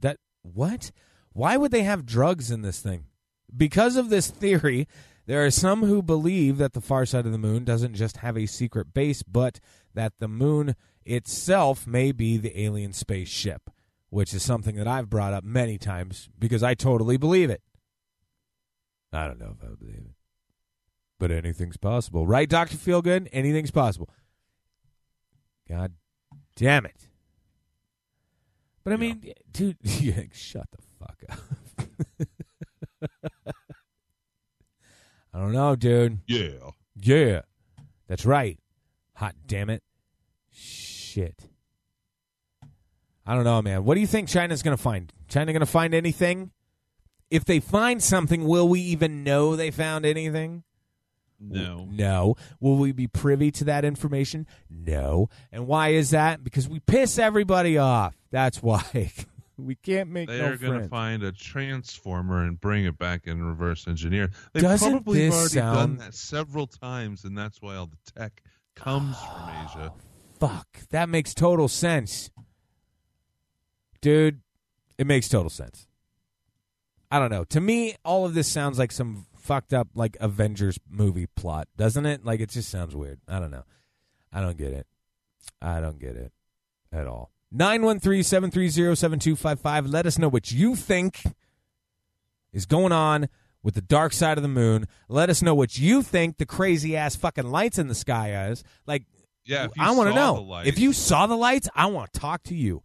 That. What? Why would they have drugs in this thing? Because of this theory, there are some who believe that the far side of the moon doesn't just have a secret base, but that the moon itself may be the alien spaceship, which is something that I've brought up many times because I totally believe it. I don't know if I believe it. But anything's possible. Right, Dr. Feelgood? Anything's possible. God damn it. But I mean, dude, shut the fuck up. I don't know, dude. Yeah. Yeah. That's right. Hot damn it. Shit. I don't know, man. What do you think China's going to find? China going to find anything? If they find something, will we even know they found anything? No. No. Will we be privy to that information? No. And why is that? Because we piss everybody off. That's why. we can't make They no are going to find a transformer and bring it back and reverse engineer. They Doesn't probably have already done sound- that several times, and that's why all the tech comes from oh, Asia. Fuck. That makes total sense. Dude, it makes total sense. I don't know. To me, all of this sounds like some fucked up like Avengers movie plot, doesn't it? Like it just sounds weird. I don't know. I don't get it. I don't get it at all. 913-730-7255. Let us know what you think is going on with the dark side of the moon. Let us know what you think the crazy ass fucking lights in the sky is. Like Yeah, I want to know. lights- If you saw the lights, I want to talk to you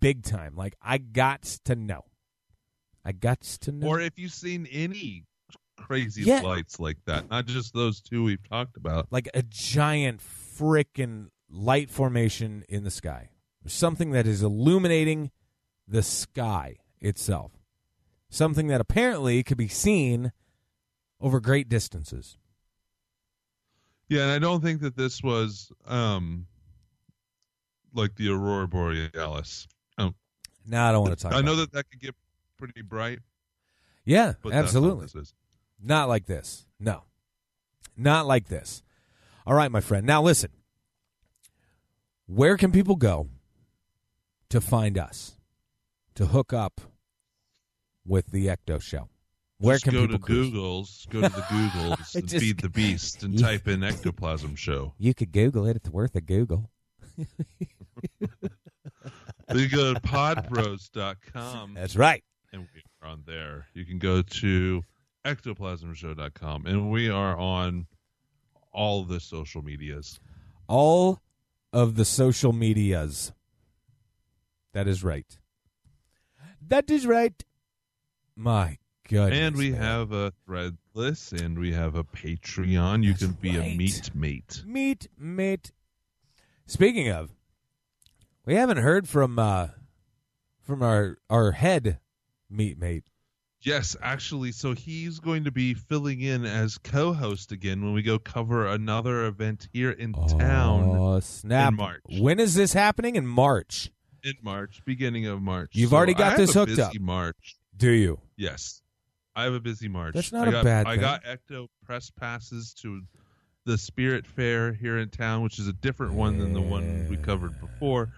big time. Like I got to know. I got to know. Or if you've seen any crazy Yeah. lights like that, not just those two we've talked about. like a giant frickin' light formation in the sky. Something that is illuminating the sky itself. Something that apparently could be seen over great distances. Yeah, and I don't think that this was um like the aurora borealis. Oh, Now I don't want to talk. I know that that could get pretty bright. Yeah, but absolutely. Not like this. No. Not like this. All right, my friend. Now listen. Where can people go to find us? To hook up with the Ecto Show? Where Just can go people to cruise? Google's, go to the Googles, and Just- feed the beast, and Yeah. type in ectoplasm show. You could Google it. It's worth a Google. You go to podbros.com. That's right. And we are on there. You can go to ectoplasmshow.com. And we are on all the social medias. All of the social medias. That is right. That is right. My goodness. and we man. have a Threadless and we have a Patreon. You can be right. a meat mate. Meet mate. Speaking of, we haven't heard from uh from our our head meat mate. Yes, actually, so he's going to be filling in as co-host again when we go cover another event here in town Oh snap! in March. When is this happening? In March. In March, beginning of March. You've So already I got have this a hooked busy up. March. Do you? Yes. I have a busy March. That's not I a got, bad I thing. got Ecto press passes to the Spirit Fair here in town, which is a different one than the one we covered before.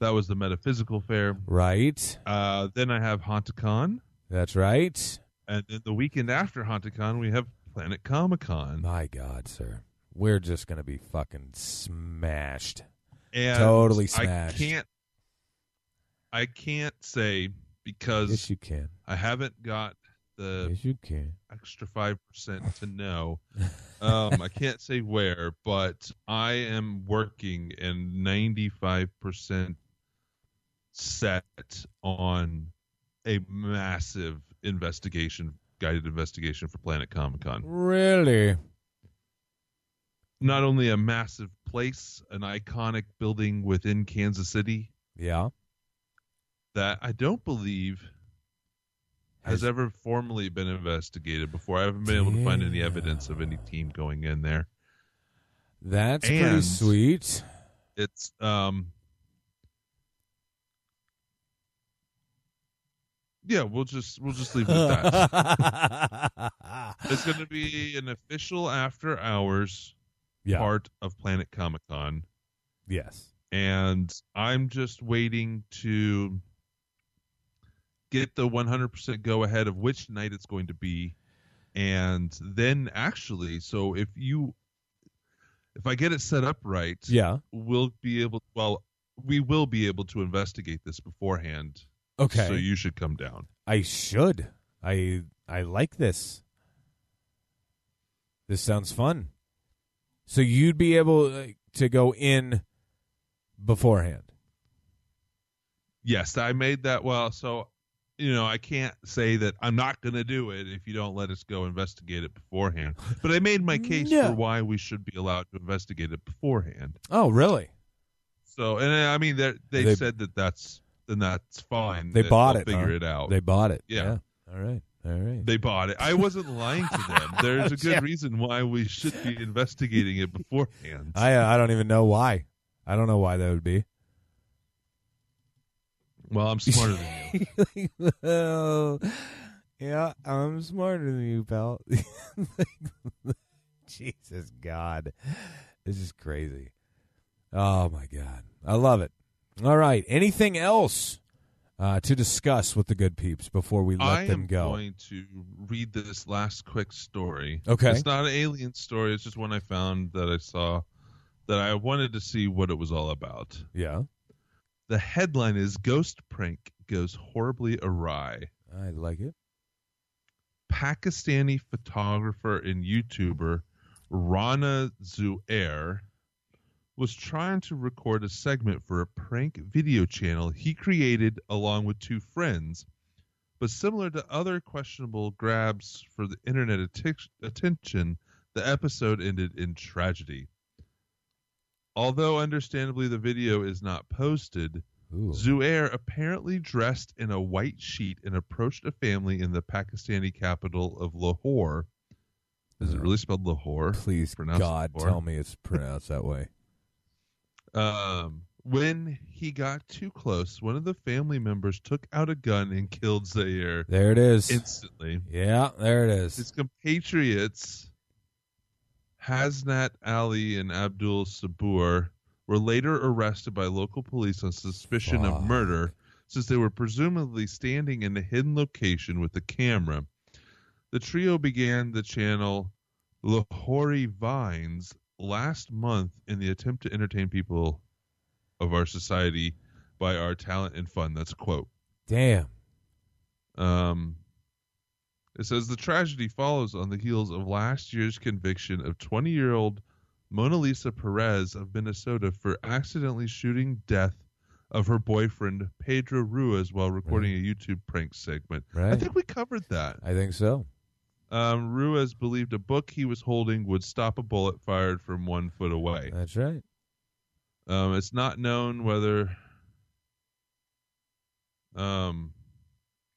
That was the Metaphysical Fair. Right. Uh, then I have HauntCon, That's right. and then the weekend after HauntCon, we have Planet Comic Con. My God, sir. We're just going to be fucking smashed. And Totally I smashed. can't. I can't say because Yes, you can. I haven't got the Yes, you can. extra five percent to know. Um, I can't say where, but I am working and ninety five percent set on a massive investigation, guided investigation for Planet Comic Con. Really? Not only a massive place, an iconic building within Kansas City Yeah. That I don't believe has, Has- ever formally been investigated before. I haven't been able to find any evidence of any team going in there. That's pretty sweet. It's um Yeah, we'll just we'll just leave it at that. it's going to be an official after hours Yeah. part of Planet Comic Con. Yes. and I'm just waiting to get the 100% go ahead of which night it's going to be and then actually so if you if I get it set up right Yeah. we'll be able well we will be able to investigate this beforehand Okay. so you should come down I should. I I like this. This sounds fun. So you'd be able to go in beforehand. yes I made that well so you know I can't say that I'm not going to do it if you don't let us go investigate it beforehand but I made my case Yeah. for why we should be allowed to investigate it beforehand Oh, really? So, and I mean, they they said that that's then that's fine. They that bought it. Figure huh? it out. They bought it. Yeah. All right. All right. They bought it. I wasn't lying to them. There's a good Yeah. reason why we should be investigating it beforehand. I uh, I don't even know why. I don't know why that would be. Well, I'm smarter than you. well, yeah, I'm smarter than you, pal. Jesus God. This is crazy. Oh my God. I love it. All right. Anything else uh, to discuss with the good peeps before we let them go. I'm going to read this last quick story. Okay. It's not an alien story. It's just one I found that I saw that I wanted to see what it was all about. Yeah. The headline is Ghost Prank Goes Horribly Awry. I like it. Pakistani photographer and YouTuber Rana Zuair was trying to record a segment for a prank video channel he created along with two friends. But similar to other questionable grabs for the internet atti- attention, the episode ended in tragedy. Although understandably the video is not posted, Ooh. Zuair apparently dressed in a white sheet and approached a family in the Pakistani capital of Lahore. Is it really spelled Lahore? Please, God, Lahore? tell me it's pronounced that way. Um, when he got too close, one of the family members took out a gun and killed Zaire There it is. instantly. yeah, there it is. His compatriots, Hasnat Ali and Abdul Sabur, were later arrested by local police on suspicion Fuck. of murder since they were presumably standing in a hidden location with a camera. The trio began the channel Lahori Vines last month in the attempt to entertain people of our society by our talent and fun. That's a quote. Damn. Um, it says the tragedy follows on the heels of last year's conviction of 20 year old Mona Lisa Perez of Minnesota for accidentally shooting death of her boyfriend Pedro Ruiz while recording a YouTube prank segment. I think we covered that. I think so. Um, Ruiz believed a book he was holding would stop a bullet fired from one foot away. That's right. Um, it's not known whether. Um,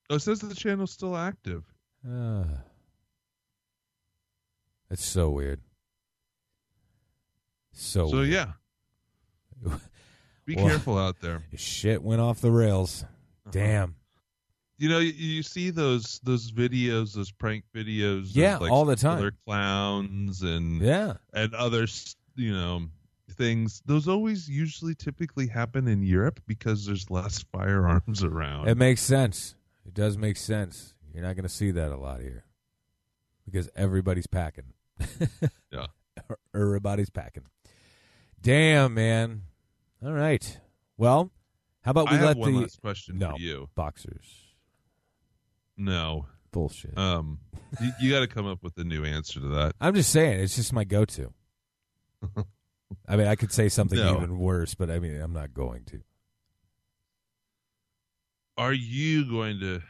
oh, it says the channel's still active. Uh, it's so weird. So, So weird. yeah, be Well- careful out there. Shit went off the rails. Uh-huh. Damn. You know, you, you see those those videos, those prank videos. Yeah, like, all the time. Other clowns and Yeah. and other you know things. Those always usually typically happen in Europe because there's less firearms around. It makes sense. It does make sense. You're not going to see that a lot here because everybody's packing. yeah. Everybody's packing. Damn, man. All right. Well, how about we I have let one the last question no for you. boxers No. bullshit. Um, you, you got to come up with a new answer to that. I'm just saying, it's just my go-to. I mean, I could say something No. even worse, but I mean, I'm not going to. Are you going to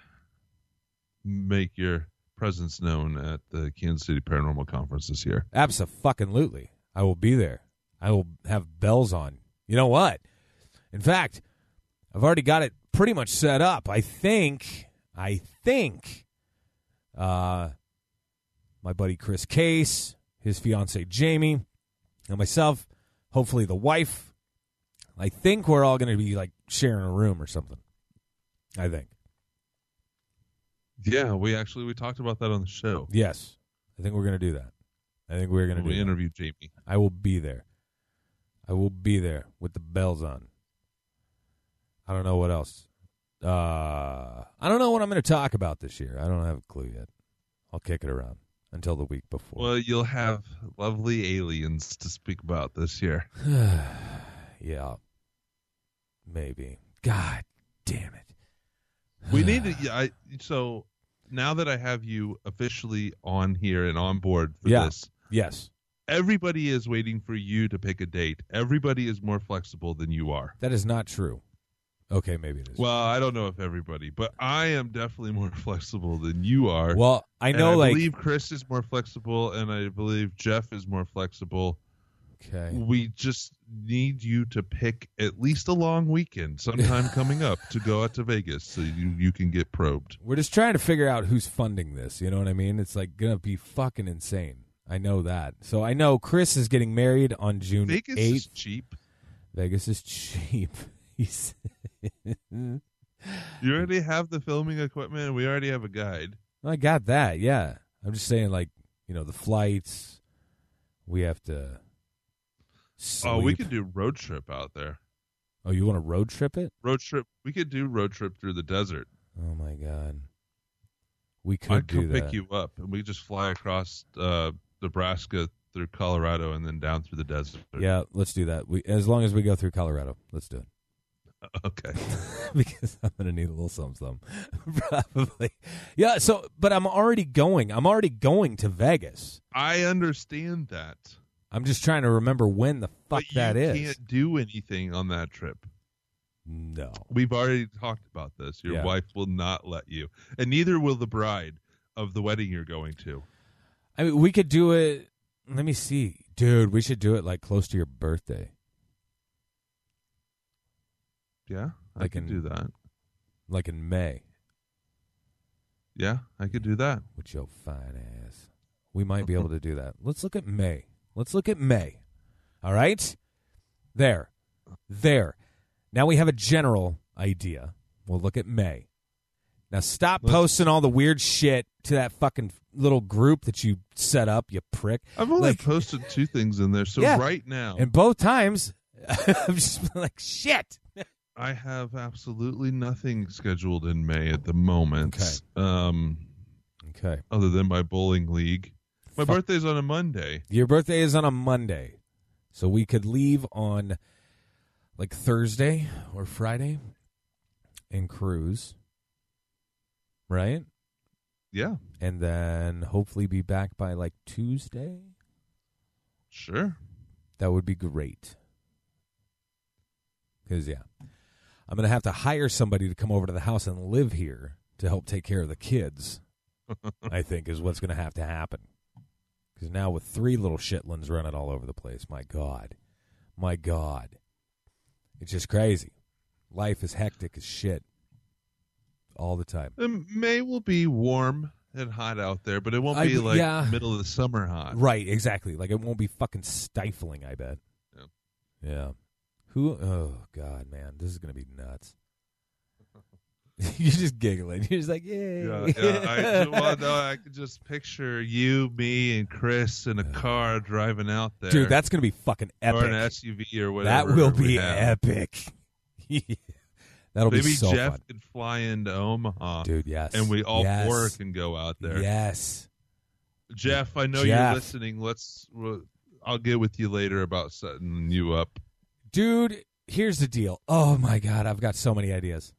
make your presence known at the Kansas City Paranormal Conference this year? Absolutely. I will be there. I will have bells on. You know what? In fact, I've already got it pretty much set up. I think, I think, uh, my buddy Chris Case, his fiance Jamie, and myself, hopefully the wife. I think we're all going to be like sharing a room or something. I think. Yeah, we actually we talked about that on the show. Yes. I think we're going to do that. I think we're going to We do that. interviewed Jamie. I will be there. I will be there with the bells on. I don't know what else. Uh, I don't know what I'm going to talk about this year. I don't have a clue yet. I'll kick it around until the week before. Well, you'll have lovely aliens to speak about this year. yeah. Maybe. God damn it. We need to. Yeah, I, so now that I have you officially on here and on board for Yeah. this, Yes. everybody is waiting for you to pick a date. Everybody is more flexible than you are. That is not true. Okay, maybe it is. Well, I don't know if everybody, but I am definitely more flexible than you are. Well, I know, I like- believe Chris is more flexible, and I believe Jeff is more flexible. Okay. We just need you to pick at least a long weekend sometime coming up to go out to Vegas so you, you can get probed. We're just trying to figure out who's funding this. You know what I mean? It's like going to be fucking insane. I know that. So I know Chris is getting married on June Vegas 8th. is cheap. Vegas is cheap. He's You already have the filming equipment. We already have a guide. I got that. Yeah. I'm just saying like, you know, the flights we have to Oh, we could do road trip out there. Oh, you want to road trip it? Road trip. We could do road trip through the desert. Oh my god. We could I'd do come that. pick you up, and we just fly across uh, Nebraska through Colorado and then down through the desert. Yeah, let's do that. We as long as we go through Colorado. Let's do it. Okay. because I'm gonna need a little something, something. probably. Yeah. So, but I'm already going. I'm already going to Vegas. I understand that. I'm just trying to remember when the fuck that you is. can't do anything on that trip. No. We've already talked about this. Your Yeah. wife will not let you, and neither will the bride of the wedding you're going to. I mean, we could do it. Let me see, dude. We should do it like close to your birthday. Yeah, I Like in- do that. like in May. Yeah, I could do that. With your fine ass. We might be able to do that. Let's look at May. Let's look at May. All right? There. There. Now we have a general idea. We'll look at May. Now stop Let's- posting all the weird shit to that fucking little group that you set up, you prick. I've only Like- posted two things in there. So Yeah. right now, And both times, I'm just like, shit. I have absolutely nothing scheduled in May at the moment. Okay. Um, Okay. other than my bowling league. My Fuck. birthday's on a Monday. Your birthday is on a Monday. So we could leave on like Thursday or Friday and cruise. Right? Yeah, And then hopefully be back by like Tuesday. sure. That would be great. Because, yeah, I'm going to have to hire somebody to come over to the house and live here to help take care of the kids, I think, is what's going to have to happen. Because now with three little shitlins running all over the place, my God. My God. It's just crazy. Life is hectic as shit all the time. Um, May will be warm and hot out there, but it won't I- be like yeah. middle of the summer hot. Right, exactly. Like it won't be fucking stifling, I bet. Yeah. Yeah. Who oh god, man, this is going to be nuts. You're just giggling. You're just like, yay. Yeah, yeah. I, well, no, I could just picture you, me, and Chris in a car driving out there. Dude, that's gonna be fucking epic. Or an SUV or whatever. that will be epic. That'll Maybe be so Jeff fun. can fly into Omaha, Dude, yes. and we all Yes. four can go out there. Yes. Jeff, I know Jeff. you're listening. Let's. I'll get with you later about setting you up. Dude, here's the deal. Oh my god, I've got so many ideas.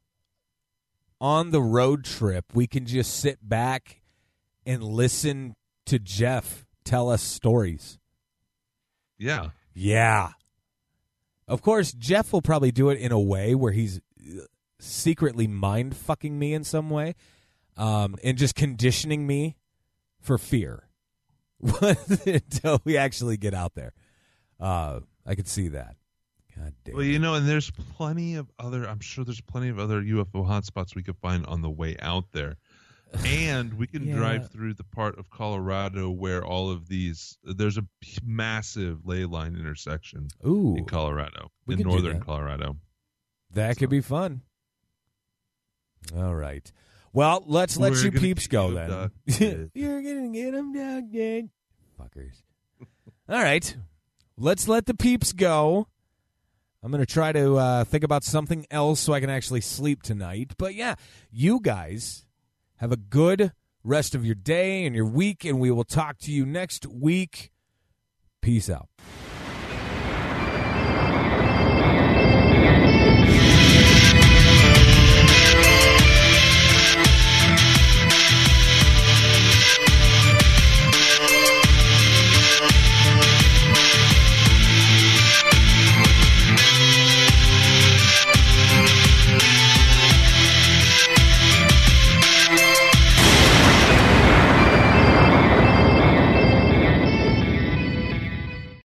On the road trip, we can just sit back and listen to Jeff tell us stories. Yeah. Yeah. Of course, Jeff will probably do it in a way where he's secretly mind fucking me in some way um, and just conditioning me for fear until we actually get out there. Uh, I could see that. God damn. Well, you know, and there's plenty of other. I'm sure there's plenty of other UFO hotspots we could find on the way out there, and we can Yeah. drive through the part of Colorado where all of these. There's a massive ley line intersection Ooh. in Colorado, in northern that. Colorado. That could be fun. All right. Well, let's let We're you peeps go then. You're gonna get them down, dead fuckers. All right, let's let the peeps go. I'm gonna try to uh, think about something else so I can actually sleep tonight. But yeah, you guys have a good rest of your day and your week, and we will talk to you next week. Peace out.